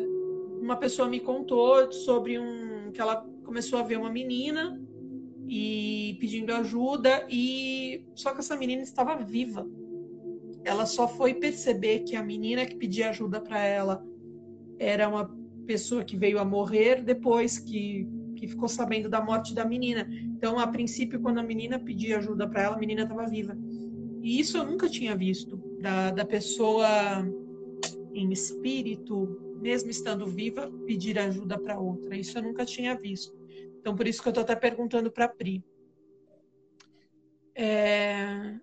uma pessoa me contou sobre um que ela começou a ver uma menina e pedindo ajuda e só que essa menina estava viva. Ela só foi perceber que a menina que pedia ajuda para ela era uma pessoa que veio a morrer depois que, que ficou sabendo da morte da menina. Então, a princípio, quando a menina pedia ajuda para ela, a menina estava viva. E isso eu nunca tinha visto da, da pessoa em espírito mesmo estando viva, pedir ajuda para outra. Isso eu nunca tinha visto. Então, por isso que eu estou até perguntando para a Pri. É...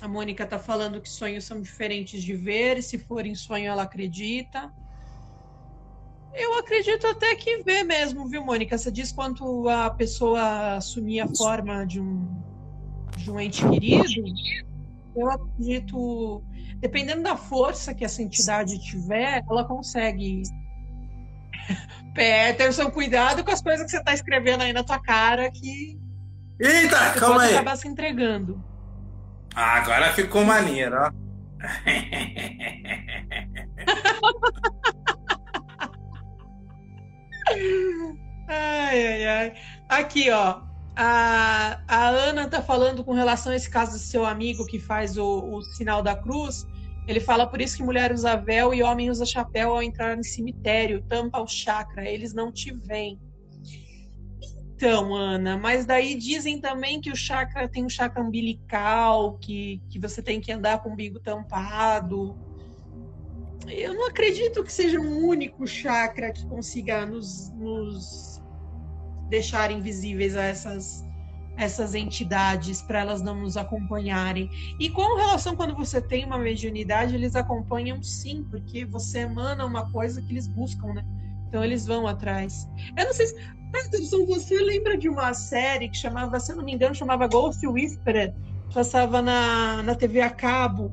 A Mônica está falando que sonhos são diferentes de ver, e se for em sonho, ela acredita. Eu acredito até que vê mesmo, viu, Mônica? Você diz quanto a pessoa assumir a forma de um, de um ente querido. Eu acredito dependendo da força que essa entidade tiver, ela consegue. Peterson, cuidado com as coisas que você está escrevendo aí na tua cara que. Eita, você calma pode aí. acabar se entregando. Ah, agora ficou maneiro, ó. Ai, ai, ai. Aqui, ó. A, a Ana tá falando com relação a esse caso do seu amigo que faz o, o sinal da cruz. Ele fala por isso que mulher usa véu e homem usa chapéu ao entrar em cemitério, tampa o chakra, eles não te veem. Então, Ana, mas daí dizem também que o chakra tem um chakra umbilical, que, que você tem que andar com o umbigo tampado. Eu não acredito que seja um único chakra que consiga nos, nos deixar invisíveis a essas, essas entidades para elas não nos acompanharem. E com relação quando você tem uma mediunidade, eles acompanham sim, porque você emana uma coisa que eles buscam, né? Então eles vão atrás. Eu não sei se. Peterson, você lembra de uma série que chamava, se eu não me engano, chamava Ghost Whisperer, passava na, na TV a cabo.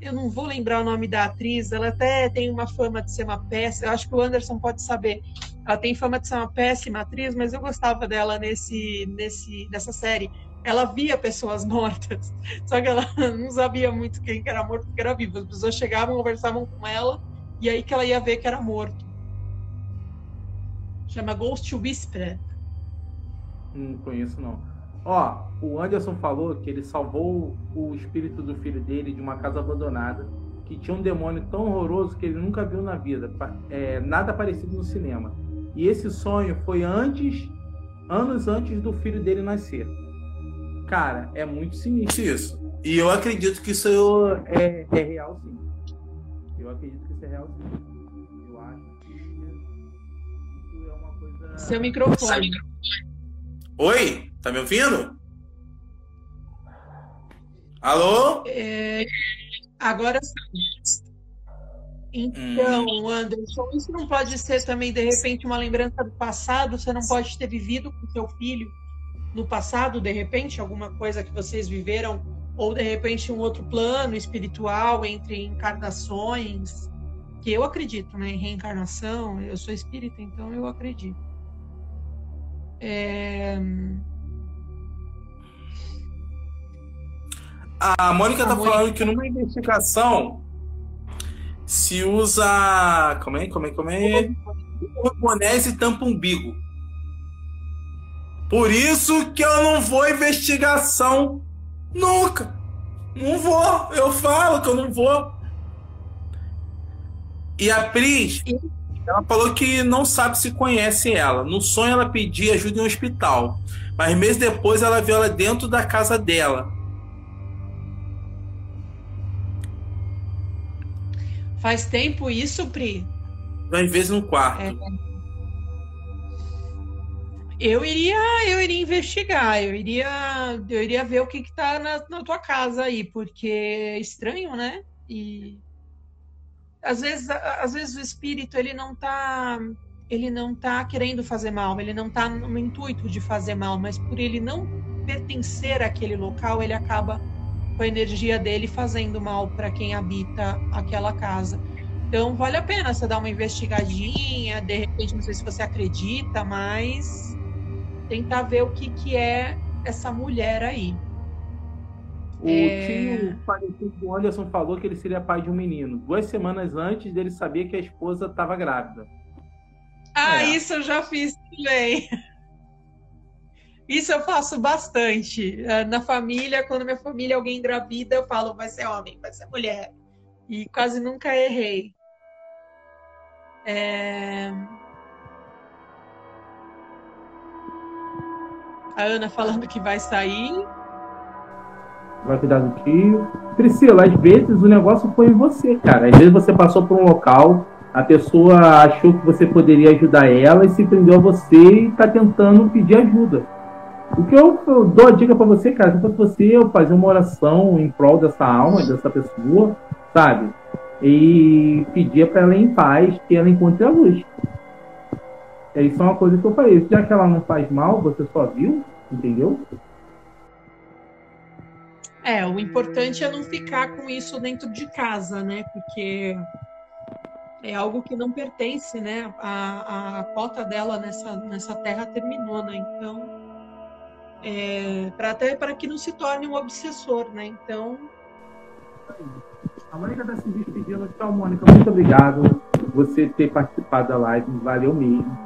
eu não vou lembrar o nome da atriz, ela até tem uma fama de ser uma péssima, eu acho que o Anderson pode saber. Ela tem fama de ser uma péssima atriz, mas eu gostava dela nesse, nesse, nessa série. Ela via pessoas mortas, só que ela não sabia muito quem era morto, quem era vivo. As pessoas chegavam, conversavam com ela, e aí que ela ia ver que era morto. Chama Ghost Whisperer. Não conheço, não. Ó, o Anderson falou que ele salvou o espírito do filho dele de uma casa abandonada, que tinha um demônio tão horroroso que ele nunca viu na vida. É, nada parecido no cinema. E esse sonho foi antes, anos antes do filho dele nascer. Cara, é muito sinistro isso. E eu acredito que isso é, é real, sim. Eu acredito que isso é real, sim. Eu acho que isso é uma coisa. Seu microfone. Oi, tá me ouvindo? Alô? É, agora sim. Então, hum. Anderson, isso não pode ser também, de repente, uma lembrança do passado? Você não pode ter vivido com seu filho no passado, de repente, alguma coisa que vocês viveram? Ou, de repente, um outro plano espiritual entre encarnações? Que eu acredito né, em reencarnação, eu sou espírita, então eu acredito. É... A Mônica está falando que numa investigação se usa. Como é? Como é? Como é? Japonês e tampa umbigo. Por isso que eu não vou investigação nunca. Não vou. Eu falo que eu não vou. E a Pris, ela falou que não sabe se conhece ela. No sonho ela pedia ajuda em um hospital. Mas meses depois ela viu ela dentro da casa dela. Faz tempo isso, Pri? Às vezes no quarto. É. Eu iria, eu iria investigar, eu iria, eu iria ver o que está na, na tua casa aí, porque é estranho, né? E às vezes, às vezes o espírito ele não tá ele não tá querendo fazer mal, ele não tá no intuito de fazer mal, mas por ele não pertencer àquele local, ele acaba com a energia dele fazendo mal para quem habita aquela casa. Então vale a pena você dar uma investigadinha, de repente não sei se você acredita, mas tentar ver o que que é essa mulher aí. O é... tio parecido com o Anderson falou que ele seria pai de um menino. Duas semanas antes dele saber que a esposa estava grávida. Ah, é. isso eu já fiz também. Isso eu faço bastante. É, na família, quando minha família alguém engravida, eu falo, vai ser homem, vai ser mulher. E quase nunca errei. É... A Ana falando que vai sair vai cuidar do tio. Priscila, às vezes o negócio foi em você, cara. Às vezes você passou por um local, a pessoa achou que você poderia ajudar ela e se prendeu a você e está tentando pedir ajuda. O que eu, eu dou a dica para você, cara, se fosse você, fazer uma oração em prol dessa alma, dessa pessoa, sabe? E pedir para ela em paz, que ela encontre a luz. Isso é uma coisa que eu falei. Já que ela não faz mal, você só viu, entendeu? É, o importante é não ficar com isso dentro de casa, né? Porque é algo que não pertence, né? A, a cota dela nessa, nessa terra terminou, né? Então, é, para até para que não se torne um obsessor, né? Então. A Mônica está se despedindo. Tchau, Mônica. Muito obrigado por você ter participado da live. Valeu mesmo.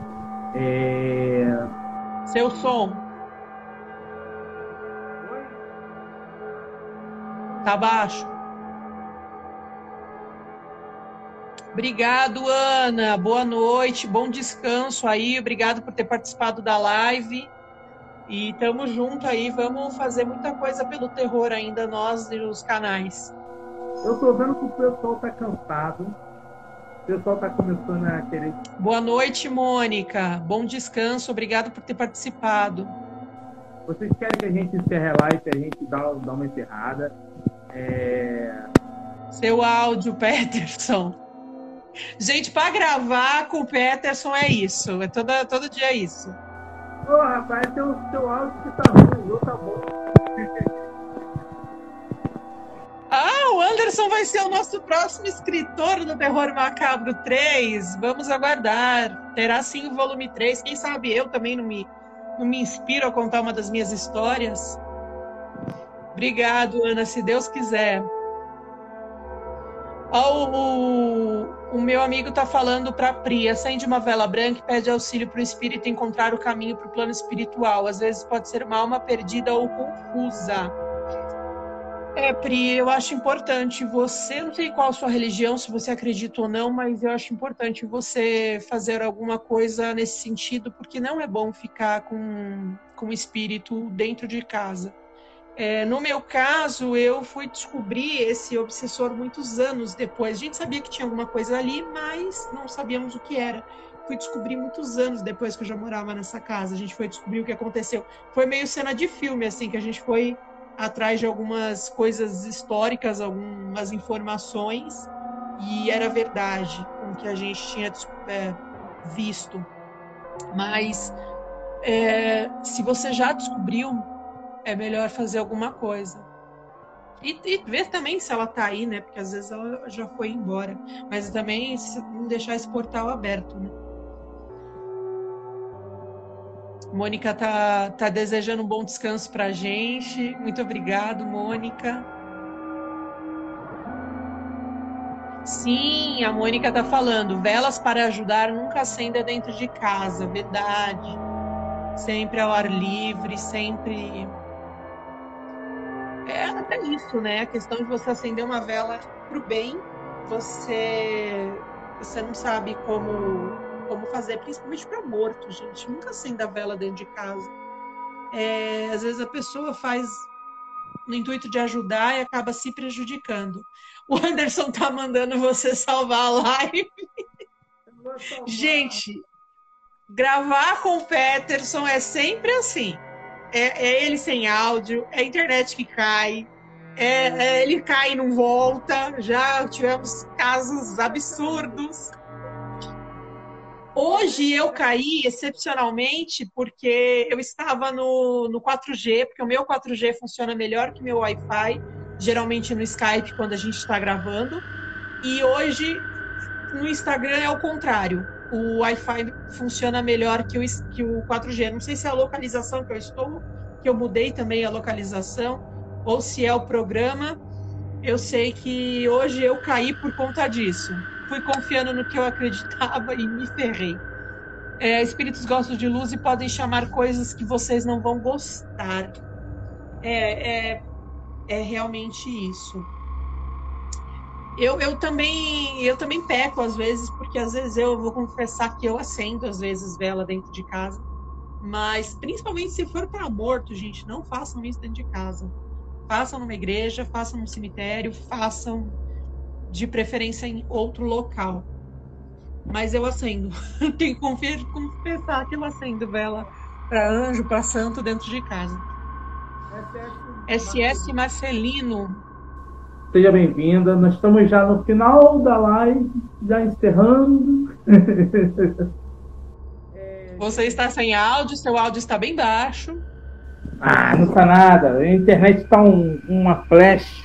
É... Seu som. Tá baixo. Obrigado, Ana. Boa noite, bom descanso aí. Obrigado por ter participado da live. E tamo junto aí. Vamos fazer muita coisa pelo terror ainda, nós e os canais. Eu tô vendo que o pessoal tá cansado. O pessoal tá começando a querer. Boa noite, Mônica. Bom descanso. Obrigado por ter participado. Vocês querem que a gente encerre a live, a gente dá, dá uma encerrada? É... Seu áudio, Peterson. Gente, para gravar com o Peterson é isso. É toda, todo dia isso. Ô, rapaz, teu, teu áudio que tá ruim, o tá bom. Ah, o Anderson vai ser o nosso próximo escritor do Terror Macabro 3. Vamos aguardar. Terá sim o volume 3. Quem sabe eu também não me, não me inspiro a contar uma das minhas histórias. Obrigado, Ana, se Deus quiser. Ó, o, o meu amigo está falando para Pri, acende uma vela branca e pede auxílio para o espírito encontrar o caminho para o plano espiritual. Às vezes pode ser uma alma perdida ou confusa. É, Pri, eu acho importante você, não sei qual a sua religião, se você acredita ou não, mas eu acho importante você fazer alguma coisa nesse sentido, porque não é bom ficar com, com o espírito dentro de casa. É, no meu caso, eu fui descobrir esse obsessor muitos anos depois. A gente sabia que tinha alguma coisa ali, mas não sabíamos o que era. Fui descobrir muitos anos depois que eu já morava nessa casa. A gente foi descobrir o que aconteceu. Foi meio cena de filme, assim, que a gente foi atrás de algumas coisas históricas, algumas informações, e era verdade com o que a gente tinha é, visto. Mas é, se você já descobriu é melhor fazer alguma coisa. E, e, ver também se ela tá aí, né? Porque às vezes ela já foi embora. Mas também não deixar esse portal aberto, né? Mônica tá, tá desejando um bom descanso pra gente. Muito obrigado, Mônica. Sim, a Mônica tá falando. Velas para ajudar nunca acenda dentro de casa. Verdade. Sempre ao ar livre, sempre é até isso, né? A questão de você acender uma vela para o bem, você você não sabe como como fazer, principalmente para morto, gente. Nunca acenda a vela dentro de casa. É, às vezes a pessoa faz no intuito de ajudar e acaba se prejudicando. O Anderson tá mandando você salvar a live. Gente, gravar com o Peterson é sempre assim é, é ele sem áudio, é a internet que cai, é, é, ele cai e não volta. Já tivemos casos absurdos. Hoje eu caí excepcionalmente porque eu estava no, no 4G, porque o meu 4G funciona melhor que o meu Wi-Fi, geralmente no Skype quando a gente está gravando. E hoje no Instagram é o contrário o Wi-Fi funciona melhor que o, que o 4G. Não sei se é a localização que eu estou, que eu mudei também a localização, ou se é o programa. Eu sei que hoje eu caí por conta disso. Fui confiando no que eu acreditava e me ferrei. É, espíritos gostam de luz e podem chamar coisas que vocês não vão gostar. É, é, é realmente isso. Eu, eu também eu também peco às vezes, porque às vezes eu vou confessar que eu acendo às vezes vela dentro de casa. Mas principalmente se for para morto, gente, não façam isso dentro de casa. Façam numa igreja, façam num cemitério, façam de preferência em outro local. Mas eu acendo. Tenho que confessar que eu acendo vela para anjo, para santo dentro de casa. SS Marcelino Seja bem-vinda. Nós estamos já no final da live, já encerrando. Você está sem áudio, seu áudio está bem baixo. Ah, não está nada. A internet está um, uma flecha.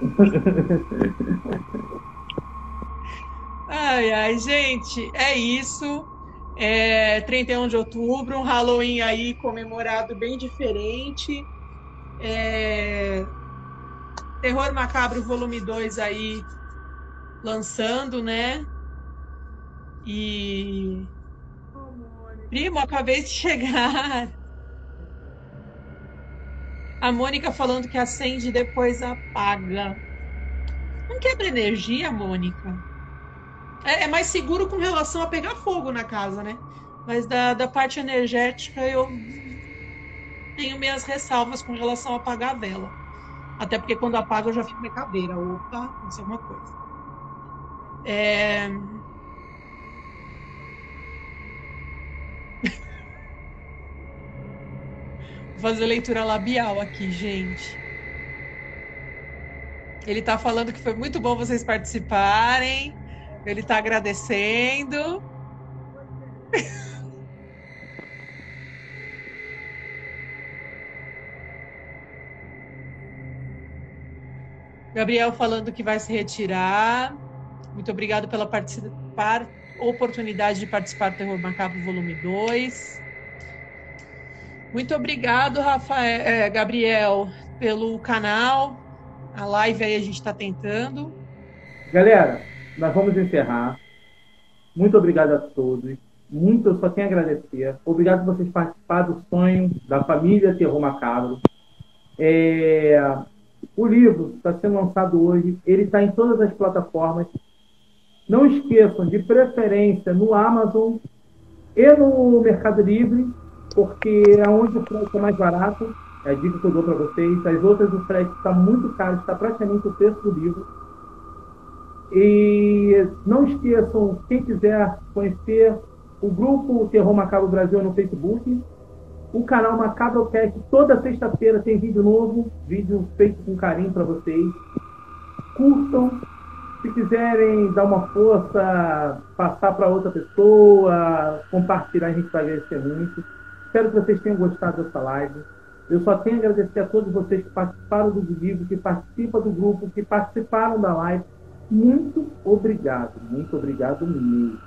ai, ai, gente, é isso. É 31 de outubro, um Halloween aí comemorado bem diferente. É, Terror Macabro Volume 2 aí lançando, né? E. Primo, acabei de chegar. A Mônica falando que acende e depois apaga. Não quebra energia, Mônica. É, é, mais seguro com relação a pegar fogo na casa, né? Mas da, da parte energética eu tenho minhas ressalvas com relação a apagar a vela. Até porque quando apaga eu já fico meio caveira. Opa, aconteceu alguma coisa. É... Vou fazer leitura labial aqui, gente. Ele está falando que foi muito bom vocês participarem. Ele está agradecendo. Gabriel falando que vai se retirar. Muito obrigado pela oportunidade de participar do Terror Macabro Volume 2. Muito obrigado, Rafael, é, Gabriel, pelo canal. A live aí a gente está tentando. Galera, nós vamos encerrar. Muito obrigado a todos. Muito, eu só tenho a agradecer. Obrigado por vocês participarem do sonho da família Terror Macabro. É, o livro está sendo lançado hoje. Ele está em todas as plataformas. Não esqueçam, de preferência, no Amazon e no Mercado Livre, porque é onde o frete é mais barato. É a dica que eu dou para vocês. As outras, o frete está muito caro, está praticamente o preço do livro. E não esqueçam, quem quiser conhecer o grupo Terror Macabro Brasil no Facebook, o canal Macabrocast, toda sexta-feira tem vídeo novo, vídeo feito com carinho para vocês. Curtam, se quiserem dar uma força, passar para outra pessoa, compartilhar, a gente vai agradecer muito. Espero que vocês tenham gostado dessa live. Eu só tenho a agradecer a todos vocês que participaram do livro, que participam do grupo, que participaram da live. Muito obrigado, muito obrigado mesmo.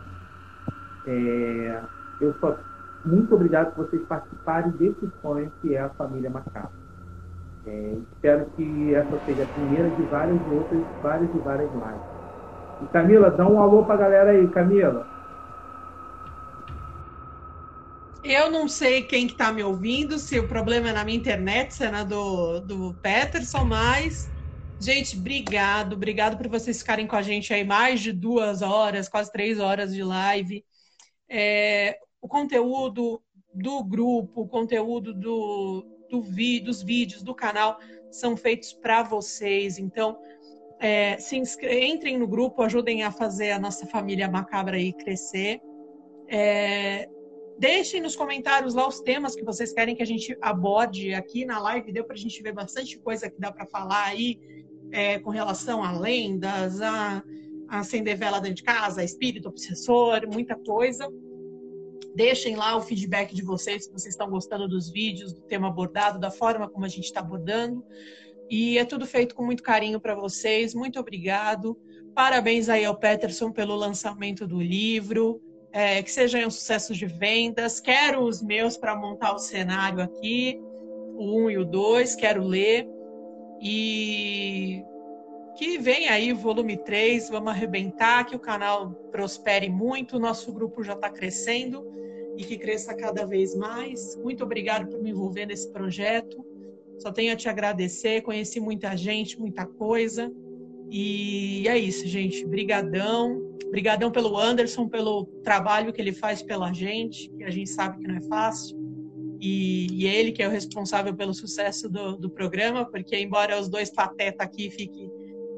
É, eu só muito obrigado por vocês participarem desse sonho que é a família Macabra. É, espero que essa seja a primeira de várias outras, várias e várias lives. E Camila, dá um alô pra galera aí, Camila. Eu não sei quem que tá me ouvindo, se o problema é na minha internet, se é na do, do Peterson, mas Gente, obrigado, obrigado por vocês ficarem com a gente aí mais de duas horas, quase três horas de live. É, o conteúdo do grupo, o conteúdo do, do vi, dos vídeos do canal são feitos para vocês. Então, é, se entrem no grupo, ajudem a fazer a nossa família macabra aí crescer. É, deixem nos comentários lá os temas que vocês querem que a gente aborde aqui na live. Deu para a gente ver bastante coisa que dá para falar aí é, com relação a lendas, a, a acender vela dentro de casa, espírito obsessor, muita coisa. Deixem lá o feedback de vocês, se vocês estão gostando dos vídeos, do tema abordado, da forma como a gente está abordando. E é tudo feito com muito carinho para vocês. Muito obrigado. Parabéns aí ao Peterson pelo lançamento do livro. É, que sejam um sucesso de vendas. Quero os meus para montar o cenário aqui, o 1 um e o 2, quero ler. E que vem aí volume 3, vamos arrebentar, que o canal prospere muito, o nosso grupo já está crescendo e que cresça cada vez mais. Muito obrigado por me envolver nesse projeto. Só tenho a te agradecer, conheci muita gente, muita coisa. E é isso, gente. Brigadão. Brigadão pelo Anderson, pelo trabalho que ele faz pela gente, que a gente sabe que não é fácil. E, e ele que é o responsável pelo sucesso do, do programa, porque embora os dois patetas aqui fiquem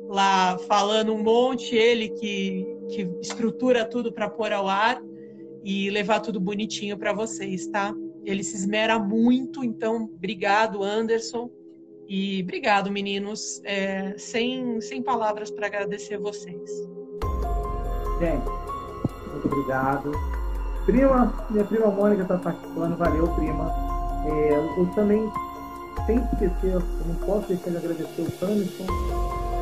lá falando um monte, ele que, que estrutura tudo para pôr ao ar e levar tudo bonitinho para vocês, tá? Ele se esmera muito, então obrigado, Anderson. E obrigado, meninos. É, sem, sem palavras para agradecer vocês. Gente, muito obrigado. Prima, minha prima Mônica está participando, valeu, prima. É, eu também, sem esquecer, eu não posso deixar de agradecer o Tanison,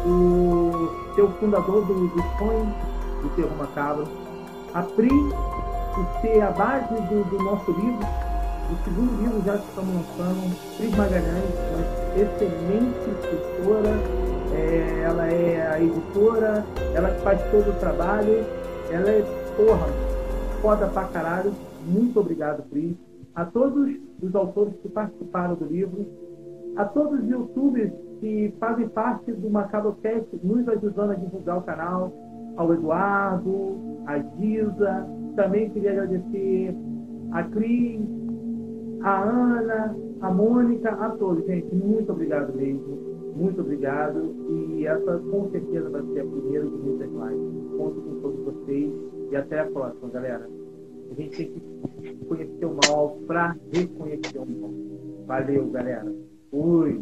o seu fundador do, do sonho do Terro Macabro, a Pri, por ser a base do, do nosso livro, o segundo livro já que estamos lançando, Cris Magalhães, uma excelente escritora, é, ela é a editora, ela faz todo o trabalho, ela é, porra, foda pra caralho. Muito obrigado, Cris. A todos os autores que participaram do livro, a todos os youtubers que fazem parte do Macabrocast, nos ajudando a divulgar o canal, ao Eduardo, a Giza, também queria agradecer a Cris, a Ana, a Mônica, a todos, gente, muito obrigado mesmo. Muito obrigado. E essa com certeza vai ser a primeira de muitas lives. Conto com todos vocês. E até a próxima, galera. A gente tem que conhecer o mal para reconhecer o mal. Valeu, galera. Fui.